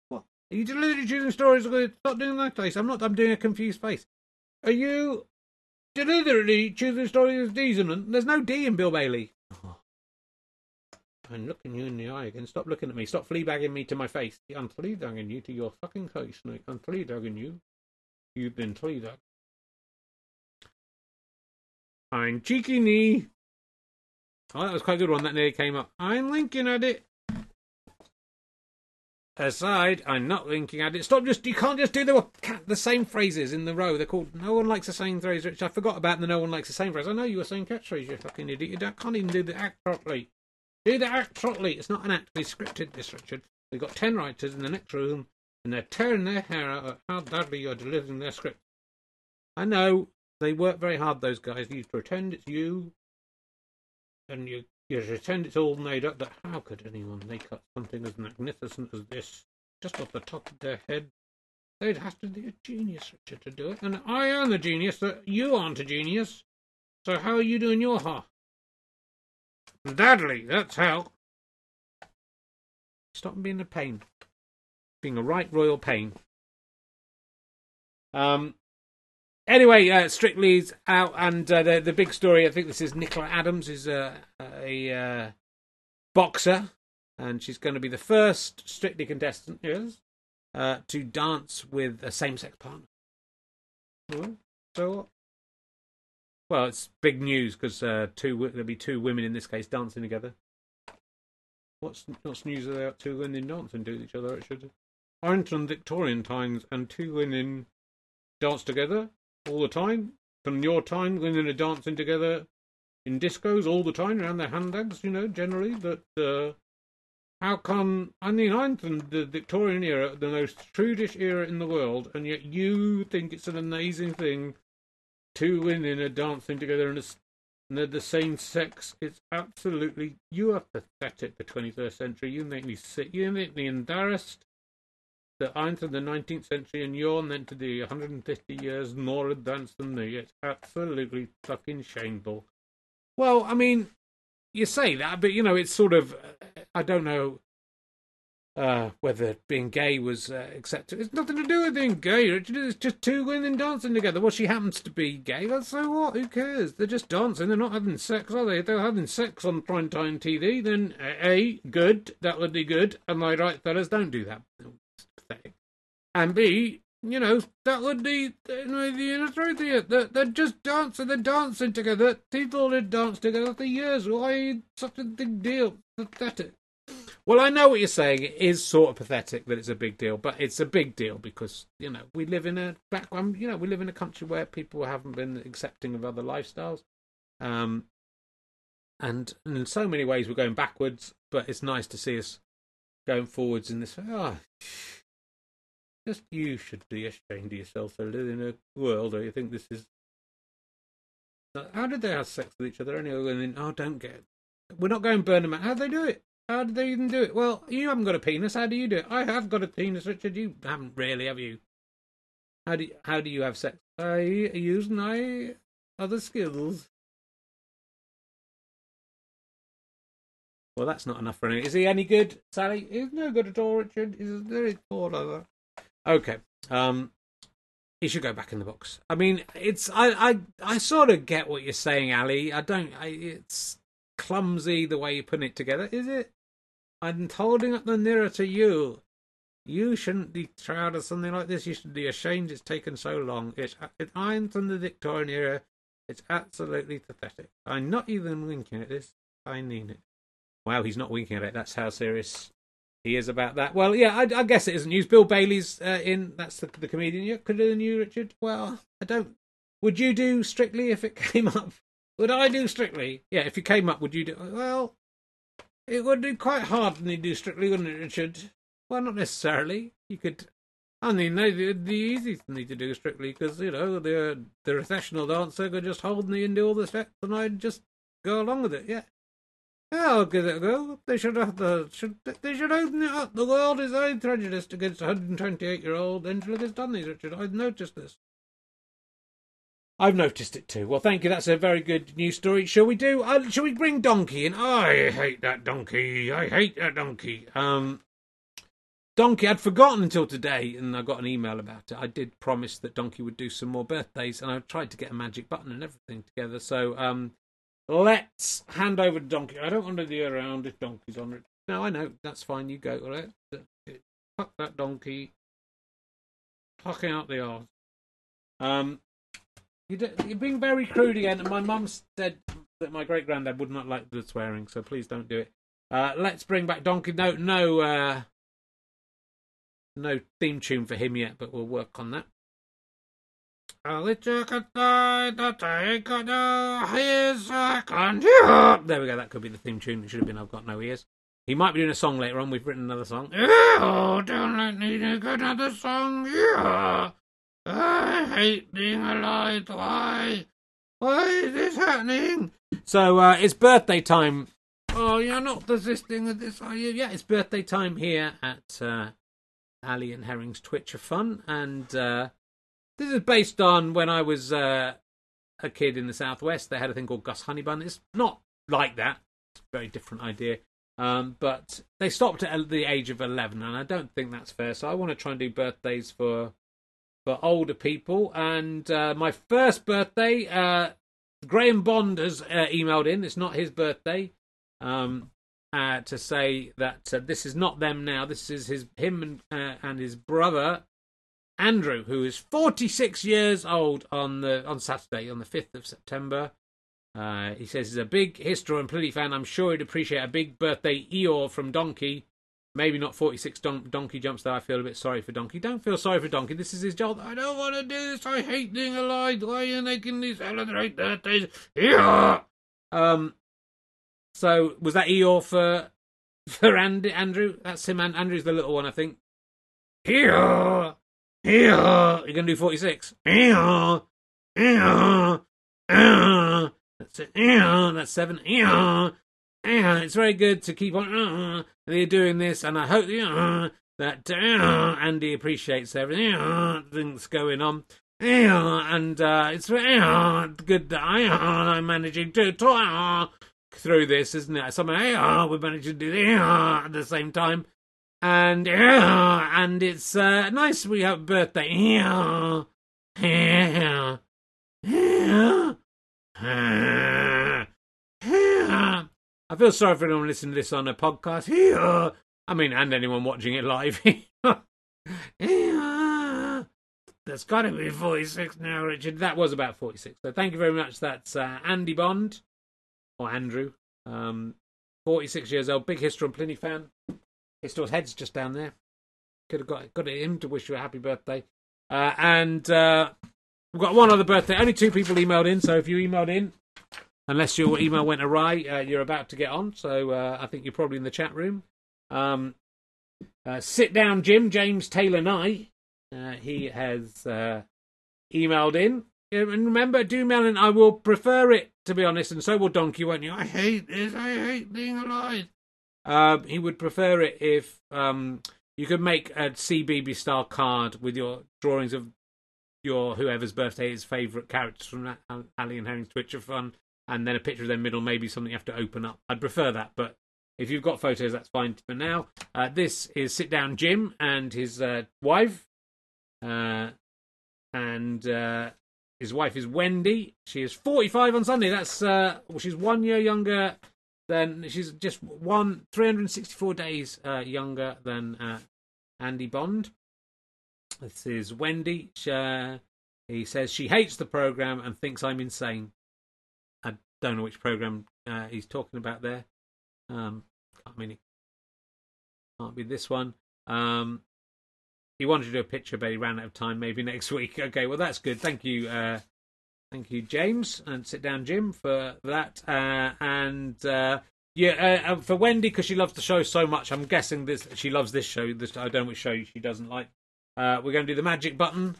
What? Are you deliberately choosing stories with? Stop doing that face. I'm not. I'm doing a confused face. Are you Deliberately choosing story as Deasement. There's no D in Bill Bailey. I'm looking you in the eye again. Stop looking at me. Stop fleabagging me to my face. I'm fleabagging you to your fucking face, mate. I'm fleabagging you. You've been fleabagged. I'm cheeky knee. Oh, that was quite a good one. That nearly came up. I'm linking at it aside, I'm not linking at it. Stop! Just you can't just do the the same phrases in the row. They're called. No one likes the same phrase, which I forgot about. The no one likes the same phrase. I know you were saying catchphrase. You fucking idiot. You can't even do the act properly. Do the act properly. It's not an act. It's scripted. This Richard. We've got ten writers in the next room, and they're tearing their hair out at how badly you're delivering their script. I know they work very hard. Those guys. You pretend it's you, and you you pretend it's all made up, but how could anyone make up something as magnificent as this just off the top of their head? They'd have to be a genius, Richard, to do it. And I am a genius, but you aren't a genius. So how are you doing your ha? Badly, that's how. Stop being a pain. Being a right royal pain. Um, Anyway, uh, Strictly's out, and uh, the the big story. I think this is Nicola Adams, is a, a uh, boxer, and she's going to be the first Strictly contestant, yes, uh, to dance with a same sex partner. So, well, it's big news because uh, two there'll be two women in this case dancing together. What's what's news about two women dancing to each other? It should. Aren't Victorian times, and two women dance together all the time. From your time, women are dancing together in discos all the time around their handbags, you know, generally. But uh, how come? I mean, I'm from the Victorian era, the most prudish era in the world, and yet you think it's an amazing thing. Two women are dancing together and they're the same sex. It's absolutely you are pathetic. The 21st century. You make me sick. You make me embarrassed that from the 19th century and you're meant to be 150 years more advanced than me. It's absolutely fucking shameful. Well, I mean, you say that, but you know, it's sort of, I don't know uh, whether being gay was uh, accepted. It's nothing to do with being gay. It's just two women dancing together. Well, she happens to be gay. Well, so what? Who cares? They're just dancing. They're not having sex, are they? If they're having sex on primetime TV, then A, good. That would be good. Am I right, fellas? Don't do that And B, you know, that would be you know, the inappropriate. They're, they're just dancing, they're dancing together. People have danced together for years. Why such a big deal? Pathetic. Well, I know what you're saying. It is sort of pathetic that it's a big deal, but it's a big deal because you know we live in a background. You know, we live in a country where people haven't been accepting of other lifestyles, um, and in so many ways we're going backwards. But it's nice to see us going forwards in this. Oh, just you should be ashamed of yourself to live in a world where you think this is. Uh, how did they have sex with each other anyway? And then, oh, don't get. We're not going to burn them out. How did they do it? How did they even do it? Well, you haven't got a penis. How do you do it? I have got a penis, Richard. You haven't really, have you? How do you, how do you have sex? I use my other skills. Well, that's not enough for any. Is he any good, Sally? He's no good at all, Richard. He's very poor lover. Okay. Um, he should go back in the box. I mean, it's I I I sort of get what you're saying, Ali. I don't. I, it's clumsy the way you put it together, is it? I'm holding up the mirror to you. You shouldn't be proud of something like this. You should be ashamed it's taken so long. It's it irons from the Victorian era. It's absolutely pathetic. I'm not even winking at this. I mean it. Wow, he's not winking at it. That's how serious he is about that. Well, yeah, I, I guess it isn't news. Bill Bailey's uh, in. That's the, the comedian. You could have you, Richard. Well, I don't. Would you do Strictly if it [LAUGHS] came up? Would I do Strictly? Yeah, if you came up, would you do? Well, it would be quite hard to do Strictly, wouldn't it, Richard? Well, not necessarily. You could. I mean, the, the easy thing to do Strictly because you know the the recessional dancer could just hold me and do all the steps, and I'd just go along with it. Yeah, I'll give it a go. They should have the should they should open it up. The world is very prejudiced against a 128 year old Angela these, Richard. I've noticed this. I've noticed it too. Well, thank you. That's a very good news story. Shall we do? Uh, shall we bring Donkey in? I hate that donkey. I hate that donkey. Um, Donkey, I'd forgotten until today, and I got an email about it. I did promise that Donkey would do some more birthdays, and I tried to get a magic button and everything together. So, um, let's hand over to Donkey. I don't want to be around if Donkey's on it. No, I know. That's fine. You go. Let's fuck that donkey. Plucking out the arse. Um, you're being very crude again, and my mum said that my great granddad would not like the swearing, so please don't do it. Uh, let's bring back Donkey. No, no, uh, no theme tune for him yet, but we'll work on that. There we go. That could be the theme tune. It should have been I've Got No Ears. He might be doing a song later on. We've written another song. Oh, don't let me do another song. Yeah. I hate being alive. Why? Why is this happening? So uh, it's birthday time. Oh, you're not desisting of this, are you? Yeah, it's birthday time here at uh, Ali and Herring's Twitch of Fun, and uh, this is based on when I was uh, a kid in the southwest. They had a thing called Gus Honeybun. It's not like that. It's a very different idea. Um, but they stopped at the age of 11, and I don't think that's fair. So I want to try and do birthdays for for older people. And uh, my first birthday, uh, Graham Bond has uh, emailed in. It's not his birthday. Um, uh, to say that uh, this is not them now. This is his him and, uh, and his brother Andrew, who is 46 years old on the on Saturday, on the 5th of September. Uh, he says he's a big History and Pliny fan. I'm sure he'd appreciate a big birthday Eeyore from Donkey. Maybe not 46 don- Donkey jumps, though. I feel a bit sorry for Donkey. Don't feel sorry for Donkey. This is his job. I don't want to do this. I hate being alive. Why are making me celebrate birthdays? Eeyore! Um, so was that Eeyore for for Andy, Andrew? That's him. And Andrew's the little one, I think. Eeyore, You're do six. Eeyore, Eeyore, Eeyore. That's it. That's seven. It's very good to keep on. Uh, you're doing this, and I hope uh, that uh, Andy appreciates everything uh, that's going on. and uh, it's uh, good that uh, I'm managing to talk through this, isn't it? Somehow we're managing to do it at the same time. And and it's uh, nice we have a birthday. I feel sorry for anyone listening to this on a podcast. I mean, and anyone watching it live. That's got to be 46 now, Richard. That was about 46. So thank you very much. That's uh, Andy Bond or Andrew. Um, 46 years old, big History and Pliny fan. His store's head's just down there. Could have got got him to wish you a happy birthday. Uh, and uh, we've got one other birthday. Only two people emailed in, so if you emailed in, unless your email went awry, uh, you're about to get on. So uh, I think you're probably in the chat room. Um, uh, sit down, Jim. James Taylor Nye. Uh, he has emailed in. And remember, do mail in. I will prefer it to be honest, and so will Donkey, won't you? I hate this. I hate being alive. Uh, he would prefer it if um, you could make a CBB style card with your drawings of your whoever's birthday is favourite characters from Ali and Herring's Twitch of Fun, and then a picture of their middle, maybe something you have to open up. I'd prefer that, but if you've got photos, that's fine for now. Uh, this is Sit Down Jim and his uh, wife. Uh, and uh, his wife is Wendy. She is 45 on Sunday. That's uh, well, she's one year younger than she's just one 364 days uh, younger than uh, Andy Bond. This is Wendy. She, uh, he says she hates the program and thinks I'm insane. I don't know which program uh, he's talking about there. Um, I mean, it can't be this one. Um, he wanted to do a picture, but he ran out of time. Maybe next [LAUGHS] week. Okay, well that's good. Thank you, uh, thank you, James, and sit down, Jim, for that. Uh, and uh, yeah, uh, for Wendy because she loves the show so much. I'm guessing this she loves this show. This I don't know which show she doesn't like. Uh, we're going to do the magic button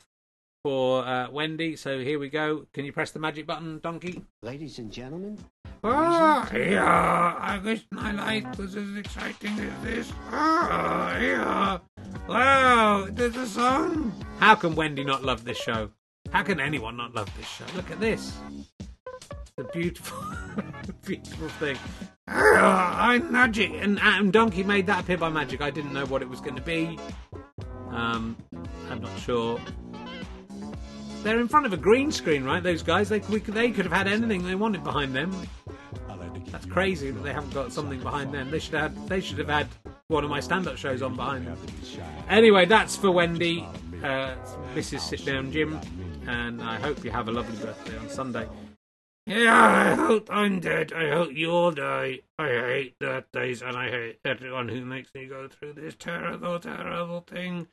for uh, Wendy. So here we go. Can you press the magic button, Donkey? Ladies and gentlemen. Ah, yeah. I wish my life was as exciting as this. Ah, yeah. Wow, there's a song. How can Wendy not love this show? How can anyone not love this show? Look at this. The beautiful, [LAUGHS] beautiful thing. I'm magic. And, and Donkey made that appear by magic. I didn't know what it was going to be. Um, I'm not sure. They're in front of a green screen, right? Those guys. They we, they could have had anything they wanted behind them. That's crazy that they haven't got something behind them. They should have. They should have had one of my stand-up shows on behind them. Anyway, that's for Wendy. Uh, this is Sit Down Jim, and I hope you have a lovely birthday on Sunday. Yeah, I hope I'm dead. I hope you all die. I hate birthdays, and I hate everyone who makes me go through this terrible, terrible thing.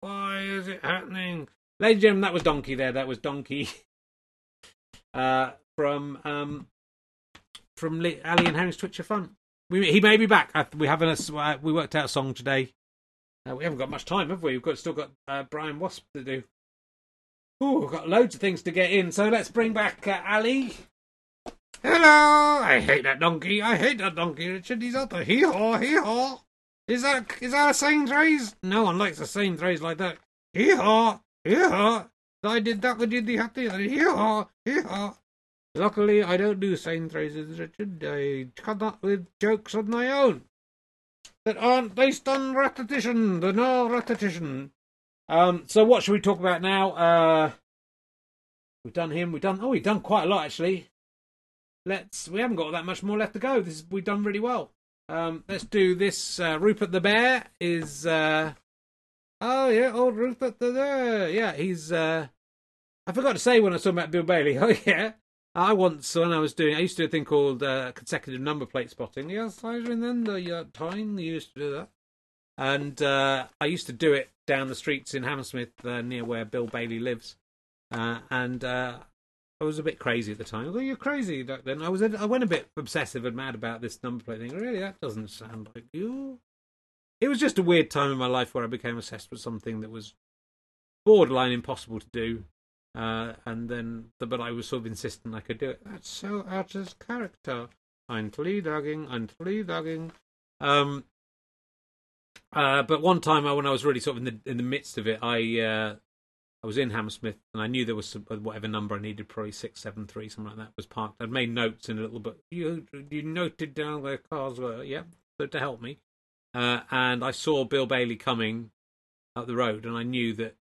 Why is it happening? Ladies and gentlemen, that was Donkey there. That was Donkey [LAUGHS] uh, from um, from Ali and Harry's Twitch of Fun. We, he may be back. We haven't. Uh, we worked out a song today. Uh, we haven't got much time, have we? We've got still got uh, Brian Wasp to do. Oh, we've got loads of things to get in. So let's bring back uh, Ali. Hello! I hate that donkey. I hate that donkey, Richard. He's out there. Hee haw, hee haw. Is that is that a same phrase? No one likes a same phrase like that. Hee haw, hee haw. I did that with the happy. Hee haw, hee haw. Luckily, I don't do same phrases, Richard. I come up with jokes of my own that aren't based on repetition. They're no repetition. Um, so what should we talk about now? Uh, we've done him. We've done. Oh, we've done quite a lot actually let's we haven't got that much more left to go. This we've done really well. Um, let's do this. Uh, Rupert the Bear is. Uh, oh yeah, old Rupert the Bear. Yeah, he's. Uh, I forgot to say when I was talking about Bill Bailey. [LAUGHS] Oh yeah, I once when I was doing, I used to do a thing called uh, consecutive number plate spotting. Yes, I remember your time. You used to do that, and uh, I used to do it down the streets in Hammersmith uh, near where Bill Bailey lives. Uh, and uh, I was a bit crazy at the time. Well, you're crazy then. I was. I went a bit obsessive and mad about this number plate thing. Really, that doesn't sound like you. It was just a weird time in my life where I became obsessed with something that was borderline impossible to do. Uh, and then, but I was sort of insistent I could do it. That's so out of character. I'm flea dogging. I'm flea dogging. Um, uh, but one time, when I was really sort of in the in the midst of it, I uh, I was in Hammersmith and I knew there was some, uh, whatever number I needed, probably six seven three, something like that, was parked. I'd made notes in a little book. You you noted down where cars were, yeah, so to help me. Uh, and I saw Bill Bailey coming up the road, and I knew that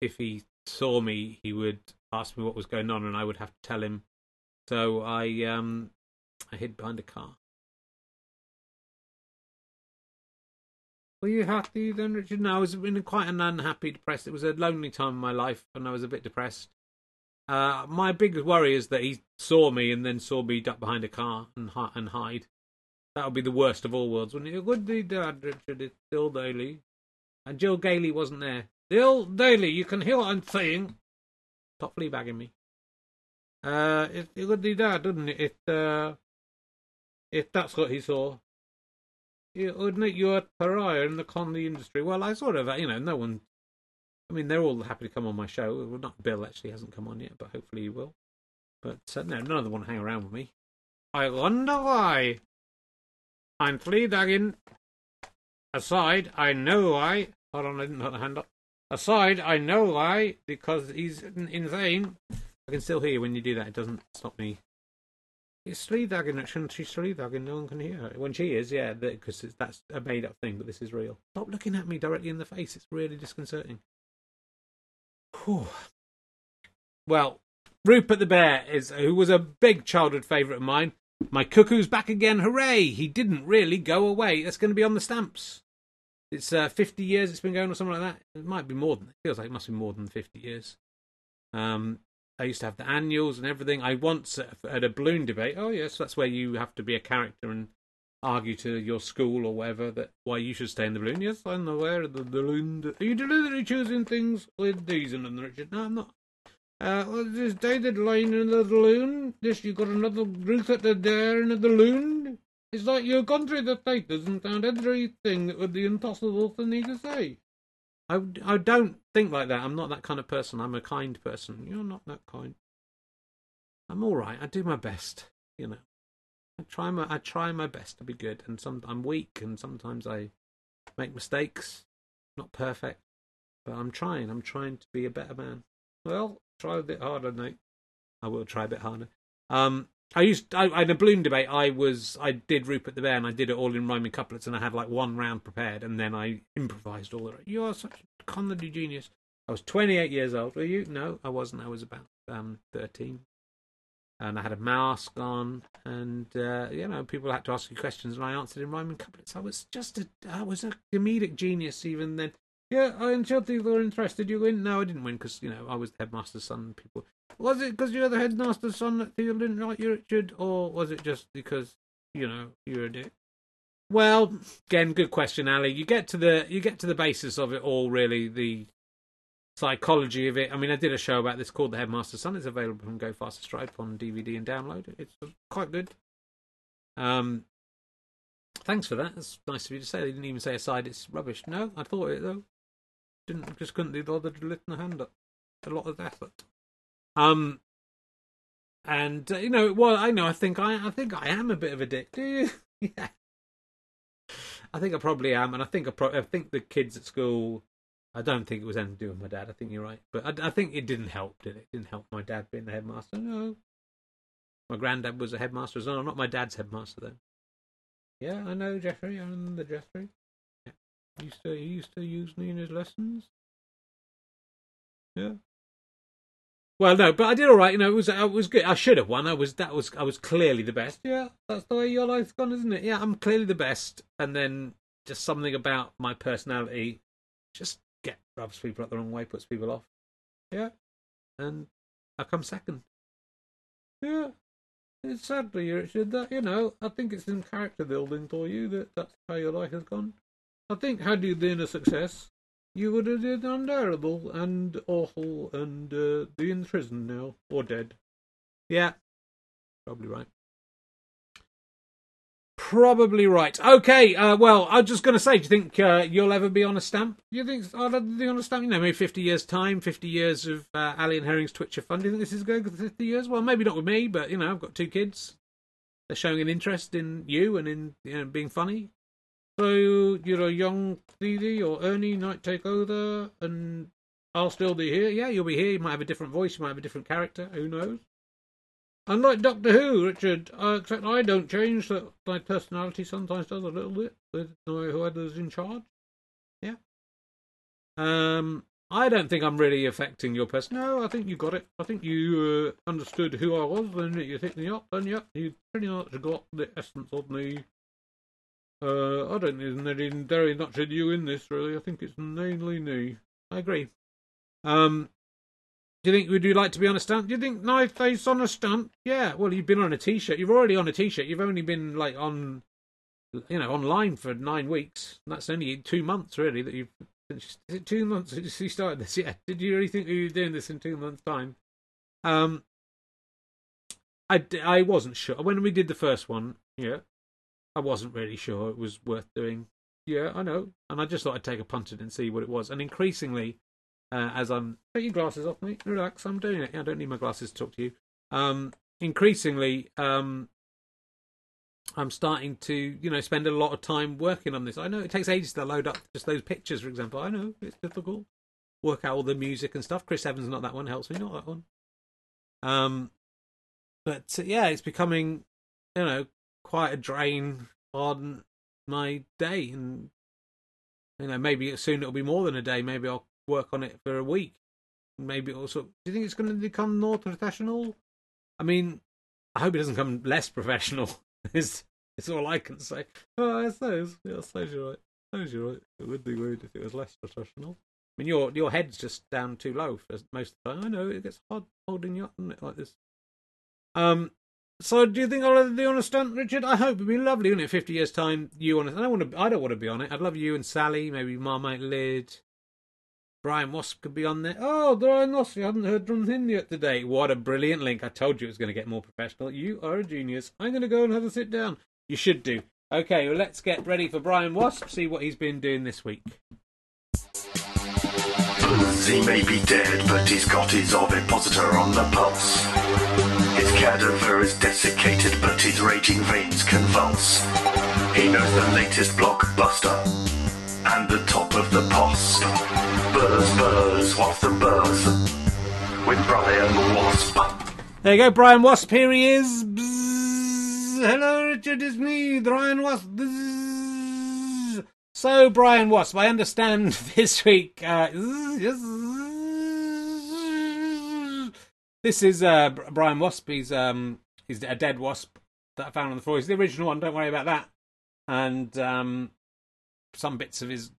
if he saw me, he would ask me what was going on, and I would have to tell him. So I um I hid behind a car. Were you happy then, Richard? No, I was in quite an unhappy, depressed. It was a lonely time in my life, and I was a bit depressed. Uh, my big worry is that he saw me and then saw me duck behind a car and and hide. That would be the worst of all worlds, wouldn't it? Would be, Dad, Richard. It's Bill Daly. And Jill Gailey wasn't there. Bill Daly, you can hear what I'm saying. Stop fleabagging me. Uh, it, it would be Dad, wouldn't it? Uh, if that's what he saw you admit you're a pariah in the comedy industry. Well, I sort of, you know, no one. I mean, they're all happy to come on my show. Well, not Bill actually hasn't come on yet, but hopefully he will. But uh, no, none of them want to hang around with me. I wonder why. I'm flea dagging. Aside, I know why. Hold on, I didn't put the hand up. Aside, I know why because he's insane. I can still hear you when you do that. It doesn't stop me it's Sleedagging, shouldn't she Sleedagging? No one can hear her. When she is, yeah, because that's a made up thing, but this is real. Stop looking at me directly in the face. It's really disconcerting. Whew. well, Rupert the Bear is who was a big childhood favourite of mine. My cuckoo's back again! Hooray! He didn't really go away. That's going to be on the stamps. It's uh, 50 years it's been going or something like that. It might be more than. It feels like it must be more than 50 years. Um, I used to have the annuals and everything. I once had a balloon debate. Oh yes, that's where you have to be a character and argue to your school or whatever that why you should stay in the balloon. Yes, I'm aware of the balloon. Are you deliberately choosing things with these and Richard? No, I'm not. Uh, well, this David line in the balloon. This you got another Ruth at the there in the balloon. It's like you've gone through the papers and found everything that would be impossible for me to say. I, I don't think like that. I'm not that kind of person. I'm a kind person. You're not that kind. I'm all right. I do my best. You know, I try my I try my best to be good, and some I'm weak, and sometimes I make mistakes. Not perfect, but I'm trying. I'm trying to be a better man. Well, try a bit harder, Nate. I will try a bit harder. Um, I used I, in a balloon debate. I was I did Rupert the Bear, and I did it all in rhyming couplets, and I had like one round prepared, and then I improvised all the. You are such a comedy genius. I was 28 years old. Were you? No, I wasn't. I was about um 13, and I had a mask on, and uh, you know people had to ask you questions, and I answered in rhyming couplets. I was just a I was a comedic genius even then. Yeah, I ensured people were interested. You win? No, I didn't win because you know I was the headmaster's son. People was it because you're the headmaster's son that people didn't like you, Richard, or was it just because you know you're a dick? Well, again, good question, Ali. You get to the you get to the basis of it all, really. The psychology of it. I mean, I did a show about this called The Headmaster's Son. It's available from Go Faster Stripe on DVD and download. It's quite good. Um, thanks for that. That's nice of you to say. They didn't even say aside it's rubbish. No, I thought it though. Didn't just couldn't be bothered to lift my hand up. A lot of effort. Um, and uh, you know, well, I know. I think I, I think I am a bit of a dick. Do you? [LAUGHS] yeah. I think I probably am, and I think I, pro- I think the kids at school. I don't think it was anything to do with my dad. I think you're right, but I, I think it didn't help. Did it? it? Didn't help my dad being the headmaster. No, my granddad was a headmaster as well. Not my dad's headmaster though. Yeah, I know Jeffrey. I'm the Jeffrey. Yeah. He used to he used to use me in his lessons. Yeah. Well, no, but I did all right. You know, it was I was good. I should have won. I was that was I was clearly the best. Yeah, that's the way your life's gone, isn't it? Yeah, I'm clearly the best. And then just something about my personality just get rubs people up the wrong way, puts people off. Yeah, and I come second. Yeah, it's sad for you, Richard. That you know, I think it's in character building for you that that's how your life has gone. I think had you been a success, you would have been unbearable and awful and uh, be in prison now or dead. Yeah, probably right. Probably right. Okay, uh, well, I'm just going to say, do you think uh, you'll ever be on a stamp? Do you think I'll ever be on a stamp? You know, maybe 50 years' time, 50 years of uh, Ali and Herring's Twitcher Fund. Do you think this is going for 50 years? Well, maybe not with me, but, you know, I've got two kids. They're showing an interest in you and in you know, being funny. So, you know, young Stevie or Ernie might take over and I'll still be here. Yeah, you'll be here. You might have a different voice. You might have a different character. Who knows? Unlike Doctor Who, Richard, uh, except I don't change. That my personality sometimes does a little bit with whoever's in charge. Yeah. Um, I don't think I'm really affecting your person. No, I think you got it. I think you uh, understood who I was, and you me up, and yeah, you pretty much got the essence of me uh, I don't think there's very much you in this, really. I think it's mainly me. I agree. Um, do you think would you like to be on a stunt? Do you think Knife Face on a stunt? Yeah. Well, you've been on a t-shirt. You've already on a t-shirt. You've only been like on, you know, online for nine weeks. That's only two months, really. That you've is it two months since you started this. [LAUGHS] Yeah. Did you really think you were doing this in two months' time? Um, I I wasn't sure when we did the first one. Yeah, I wasn't really sure it was worth doing. Yeah, I know. And I just thought I'd take a punt at it and see what it was. And increasingly, uh, as I'm take your glasses off, mate. Relax, I'm doing it. I don't need my glasses to talk to you. Um, increasingly, um, I'm starting to, you know, spend a lot of time working on this. I know it takes ages to load up just those pictures, for example. I know it's difficult. Work out all the music and stuff. Chris Evans, not that one, helps me, not that one. Um, but uh, yeah, it's becoming, you know, quite a drain on my day, and you know maybe soon it'll be more than a day. Maybe I'll work on it for a week. maybe also. Do you think it's going to become more professional? I mean, I hope it doesn't become less professional. [LAUGHS] is all I can say. Oh, I suppose. Yeah, I suppose you're right. I suppose you're right. It would be weird if it was less professional. I mean, your your head's just down too low for most of the time. I know it gets hard holding you up, like this. Um. So, do you think I'll ever be on a stunt, Richard? I hope it'd be lovely, wouldn't it? Fifty years time, you on. A, I don't want to. I don't want to be on it. I'd love you and Sally, maybe Marmite Lid. Brian Wasp could be on there. Oh, Brian Wasp, you haven't heard from him yet today. What a brilliant link. I told you it was going to get more professional. You are a genius. I'm going to go and have a sit down. You should do. Okay, well, let's get ready for Brian Wasp, see what he's been doing this week. He may be dead, but he's got his ovipositor on the pulse. Cadaver is desiccated, but his raging veins convulse. He knows the latest blockbuster and the top of the post. Buzz, buzz, what's the buzz? With Brian Wasp. There you go, Brian Wasp. Here he is. Bzzz. Hello, Richard. It's me, Brian Wasp. So, Brian Wasp, I understand [LAUGHS] this week. Uh, this is uh, Brian Wasp. He's um, he's a dead wasp that I found on the floor. He's the original one. Don't worry about that. And um, some bits of his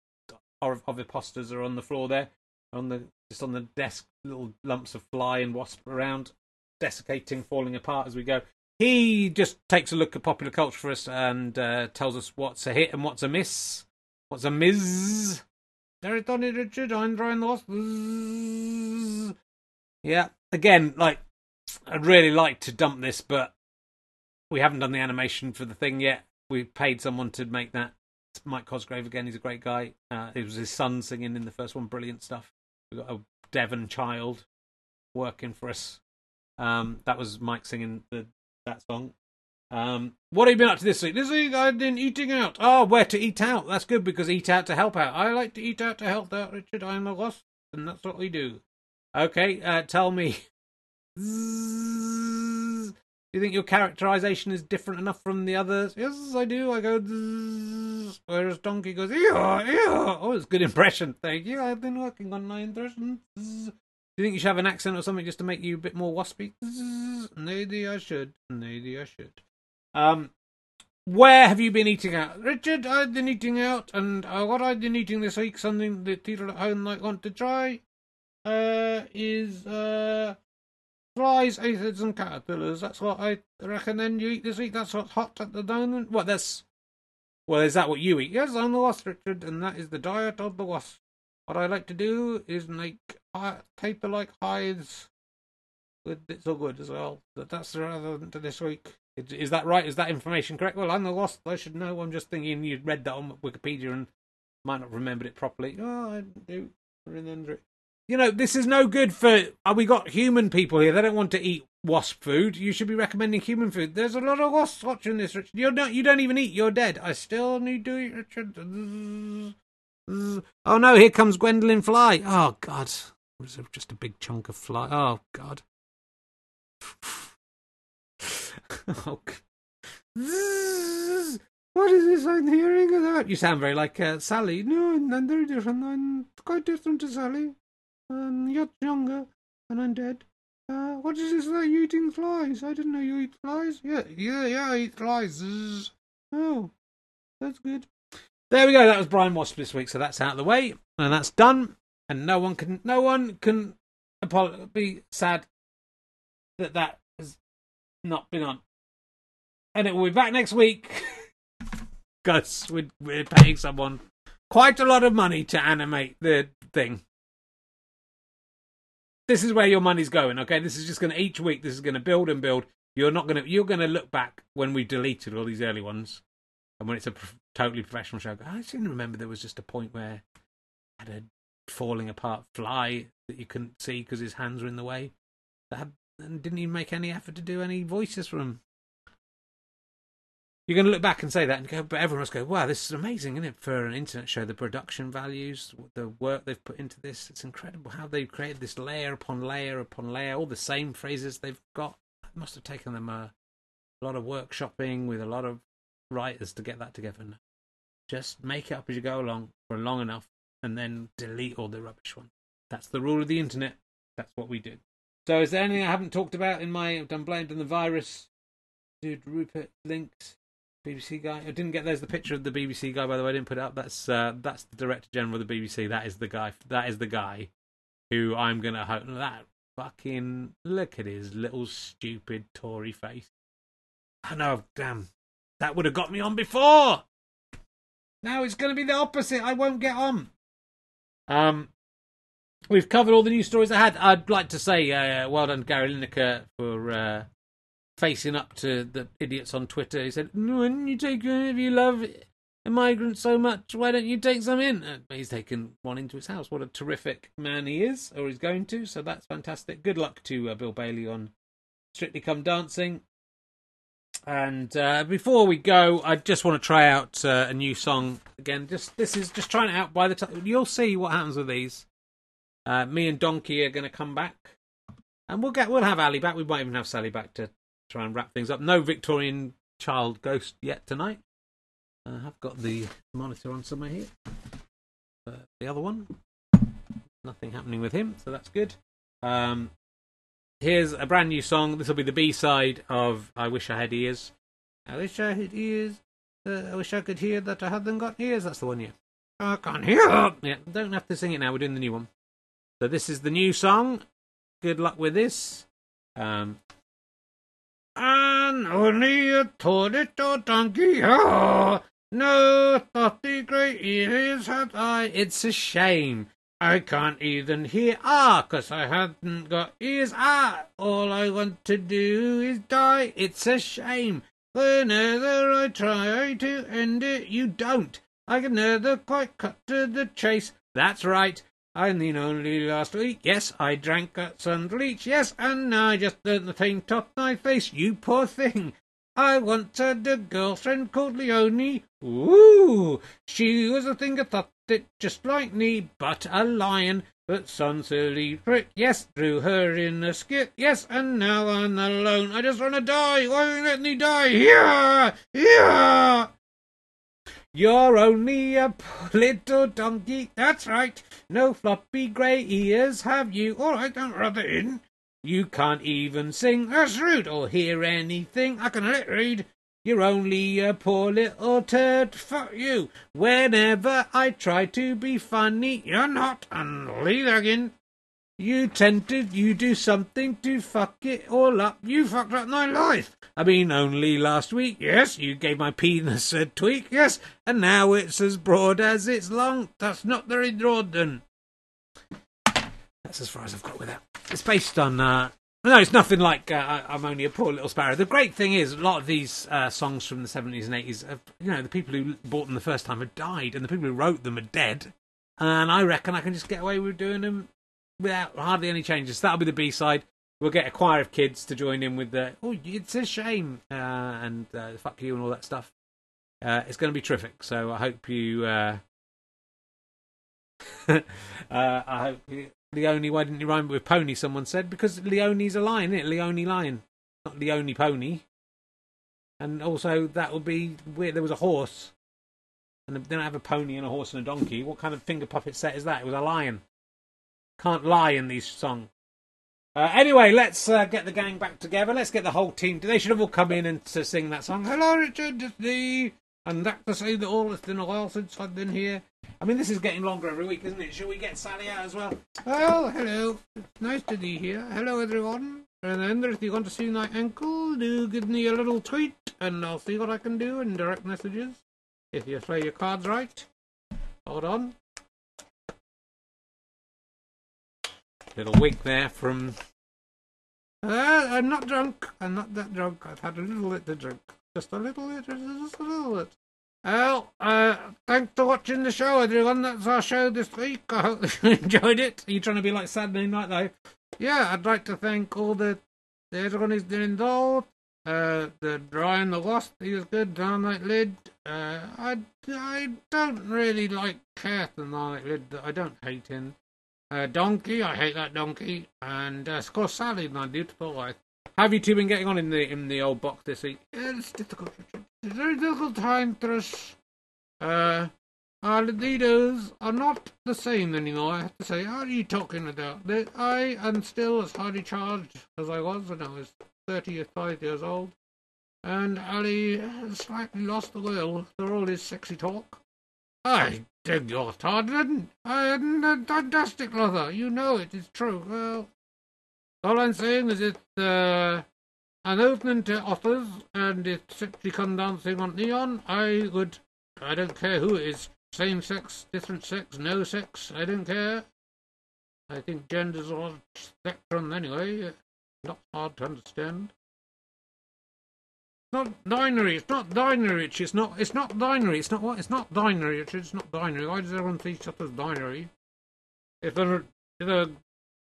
of, of imposters are on the floor there, on the just on the desk. Little lumps of fly and wasp around, desiccating, falling apart as we go. He just takes a look at popular culture for us and uh, tells us what's a hit and what's a miss, what's a miss. There on it, Richard. I'm drawing the wasp. Yeah, again, like I'd really like to dump this, but we haven't done the animation for the thing yet. We paid someone to make that. It's Mike Cosgrave again. He's a great guy. Uh, it was his son singing in the first one. Brilliant stuff. We got a Devon child working for us. Um, that was Mike singing the that song. Um, what have you been up to this week? This week I've been eating out. Oh, where to eat out? That's good because eat out to help out. I like to eat out to help out, Richard. I'm a wasp, and that's what we do. Okay, uh, tell me. [LAUGHS] Do you think your characterization is different enough from the others? Yes, I do. I go. Zzz. Whereas Donkey goes. Yeah, yeah. Oh, it's a good impression. Thank you. I've been working on my impression. Zzz. Do you think you should have an accent or something just to make you a bit more waspy? Maybe I should. Maybe I should. Um, where have you been eating out? Richard, I've been eating out, and uh, what I've been eating this week, something that people at home might want to try, uh, is uh, flies, aphids, and caterpillars. That's what I recommend you eat this week. That's what's hot at the moment. What, that's... Well, is that what you eat? Yes, I'm the wasp, Richard, and that is the diet of the wasp. What I like to do is make paper-like hives with bits of wood as well. But that's relevant to this week. Is, that right? Is that information correct? Well, I'm the wasp. I should know. I'm just thinking you'd read that on Wikipedia and might not have remembered it properly. Oh, I do remember it. You know, this is no good for. Uh, we got human people here. They don't want to eat wasp food. You should be recommending human food. There's a lot of wasps watching this, Richard. You're not. You don't even eat. You're dead. I still need to eat, Richard. Oh no! Here comes Gwendolyn Fly. Oh God! Just a big chunk of fly? Oh God! [LAUGHS] oh. g- Zzz. What is this I'm hearing about? You sound very like uh, Sally. No, I'm very different. I'm quite different to Sally. Um, you're younger, and I'm dead. Uh, what is this like you eating flies? I didn't know you eat flies. Yeah, yeah, yeah, I eat flies. Oh, that's good. There we go. That was Brian Wasp this week, so that's out of the way, and that's done. And no one can, no one can be sad that that has not been on. And it will be back next week. [LAUGHS] Because we're, we're paying someone quite a lot of money to animate the thing. This is where your money's going, okay? This is just going to each week. This is going to build and build. You're not going to. You're going to look back when we deleted all these early ones, and when it's a pr- totally professional show. I seem to remember there was just a point where I had a falling apart fly that you couldn't see because his hands were in the way. That had, and didn't even make any effort to do any voices for him. You're going to look back and say that, and go, but everyone must go, "Wow, this is amazing, isn't it?" For an internet show, the production values, the work they've put into this, it's incredible how they've created this layer upon layer upon layer, all the same phrases they've got. It must have taken them a, a lot of workshopping with a lot of writers to get that together. And just make it up as you go along for long enough, and then delete all the rubbish ones. That's the rule of the internet. That's what we did. So, is there anything I haven't talked about in my? I've done blamed on the virus. Dude, Rupert links. BBC guy. I didn't get. There's the picture of the BBC guy. By the way, I didn't put it up. That's uh, that's the director general of the BBC. That is the guy. That is the guy who I'm gonna hope that fucking look at his little stupid Tory face. I know. Damn, that would have got me on before. Now it's to be the opposite. I won't get on. Um, we've covered all the news stories I had. I'd like to say, uh, well done, Gary Lineker, for uh, facing up to the idiots on Twitter. He said, "When you take, if you love a migrant so much, why don't you take some in?" Uh, he's taken one into his house. What a terrific man he is, or he's going to. So that's fantastic. Good luck to uh, Bill Bailey on Strictly Come Dancing. And uh, before we go, I just want to try out uh, a new song again. Just this is just trying it out. By the time you'll see what happens with these. Uh, me and Donkey are going to come back, and we'll get we'll have Ali back. We might even have Sally back to try and wrap things up. No Victorian child ghost yet tonight. I have got the monitor on somewhere here. Uh, the other one, nothing happening with him, so that's good. Um, here's a brand new song. This will be the B side of "I Wish I Had Ears." I wish I had ears. Uh, I wish I could hear that I hadn't got ears. That's the one, yeah. I can't hear. Yeah, don't have to sing it now. We're doing the new one. So this is the new song. Good luck with this. Um, and only a tortoise donkey, oh, no thoughty great ears had I. It's a shame I can't even hear ah, 'cause I haven't got ears ah. All I want to do is die. It's a shame. Whenever I try to end it, you don't. I can never quite cut to the chase. That's right. I mean, only last week, yes, I drank at Sun Bleach, yes, and now I just learnt the paint off my face, you poor thing. I once had a girlfriend called Leonie. Ooh, she was a thing of thought it just like me, but a lion. But some silly prick, yes, drew her in a skit, yes, and now I'm alone. I just want to die. Why won't let me die? Here, here. You're only a little donkey, that's right. No floppy grey ears, have you? All right, don't rub it in. You can't even sing, that's rude, or hear anything. I can lip read. You're only a poor little turd, fuck you. Whenever I try to be funny, you're not, and leave again. You tempted, you do something to fuck it all up. You fucked up my life. I mean, only last week, yes, you gave my penis a tweak, yes, and now it's as broad as it's long. That's not very then. That's as far as I've got with that. It's based on, uh, no, it's nothing like uh, I'm only a poor little sparrow. The great thing is, a lot of these uh, songs from the 70s and 80s, have, you know, the people who bought them the first time have died, and the people who wrote them are dead. And I reckon I can just get away with doing them without hardly any changes. That'll be the B side. We'll get a choir of kids to join in with the "Oh, it's a shame" uh, and uh, "fuck you" and all that stuff. Uh, it's going to be terrific. So I hope you. uh, [LAUGHS] uh I hope you, Leone. Why didn't you rhyme with pony? Someone said because Leone's a lion, isn't it? Leone lion, not Leone pony. And also that would be weird. There was a horse, and they don't have a pony and a horse and a donkey. What kind of finger puppet set is that? It was a lion. Can't lie in these songs. Uh, anyway, let's uh, get the gang back together. Let's get the whole team. They should have all come in and to sing that song. Hello, Richard, it's me. And that to say that all it's been a while since I've been here. I mean, this is getting longer every week, isn't it? Shall we get Sally out as well? Well, hello. It's nice to be here. Hello, everyone. Remember, if you want to see my ankle, do give me a little tweet, and I'll see what I can do in direct messages. If you play your cards right. Hold on. Little wink there from. Uh, I'm not drunk. I'm not that drunk. I've had a little bit to drink. Just a little bit. Just a little bit. Well, uh, thanks for watching the show, everyone. That's our show this week. I hope [LAUGHS] you enjoyed it. Are you trying to be like Saturday night, Live? Yeah, I'd like to thank all the everyone who's been involved. Uh, the Brian the Wasp, he was good. Dynamite Lid. Uh, I, I don't really like Kath and Dynamite Lid. I don't hate him. Uh, donkey, I hate that donkey. And uh, Sally, my beautiful wife. Have you two been getting on in the in the old box this week? Yeah, it's difficult. It's a very difficult time for us. Uh, Our leaders are not the same anymore, I have to say. What are you talking about? I am still as highly charged as I was when I was thirty or 35 years old. And Ali has slightly lost the will for all his sexy talk. I beg your pardon. I am a fantastic lover. You know it is true. Well, all I'm saying is it's uh, an opening to offers, and if Strictly Come Dancing on neon, I would. I don't care who it is same sex, different sex, no sex, I don't care. I think gender's a spectrum anyway, not hard to understand. Not binary, it's not binary, it's not, it's not binary, it's not what, it's not binary, it's not binary. Why does everyone see stuff as binary? If a, if a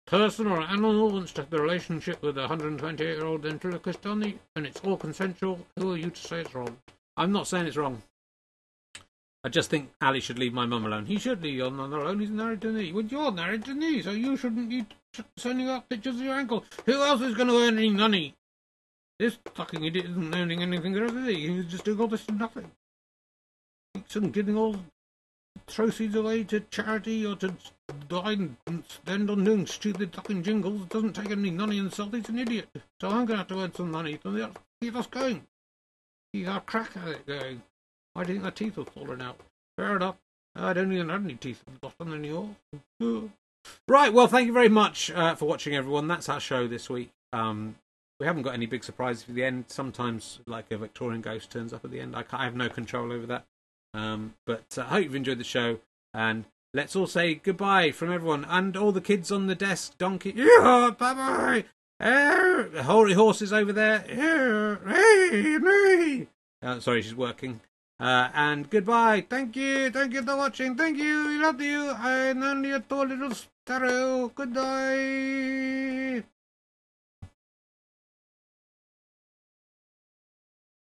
person or an animal wants to have a relationship with a 128 year old ventriloquist dummy and it's all consensual, who are you to say it's wrong? I'm not saying it's wrong. I just think Ali should leave my mum alone. He should leave your mum alone. He's married to me. Well, you're married to me, so you shouldn't be sending out pictures of your ankle. Who else is going to earn any money? This fucking idiot isn't earning anything, is he? He's just doing all this for nothing. He's giving all proceeds away to charity or to dine and spend on doing stupid fucking jingles. It Doesn't take any money himself. He's an idiot. So I'm going to have to earn some money to keep us going. Keep our crack at it going. I think my teeth have fallen out. Fair enough. I don't even have any teeth at the bottom anymore. right, well, thank you very much uh, for watching, everyone. That's our show this week. Um, we haven't got any big surprises for the end. Sometimes, like a Victorian ghost turns up at the end. I, I have no control over that. Um, but uh, I hope you've enjoyed the show. And let's all say goodbye from everyone and all the kids on the desk. Donkey, yeah, bye bye. Hoary horses over there. Hey. Uh, sorry, she's working. Uh, and goodbye. Thank you. Thank you for watching. Thank you. We love you. I'm only a poor little sparrow. Goodbye.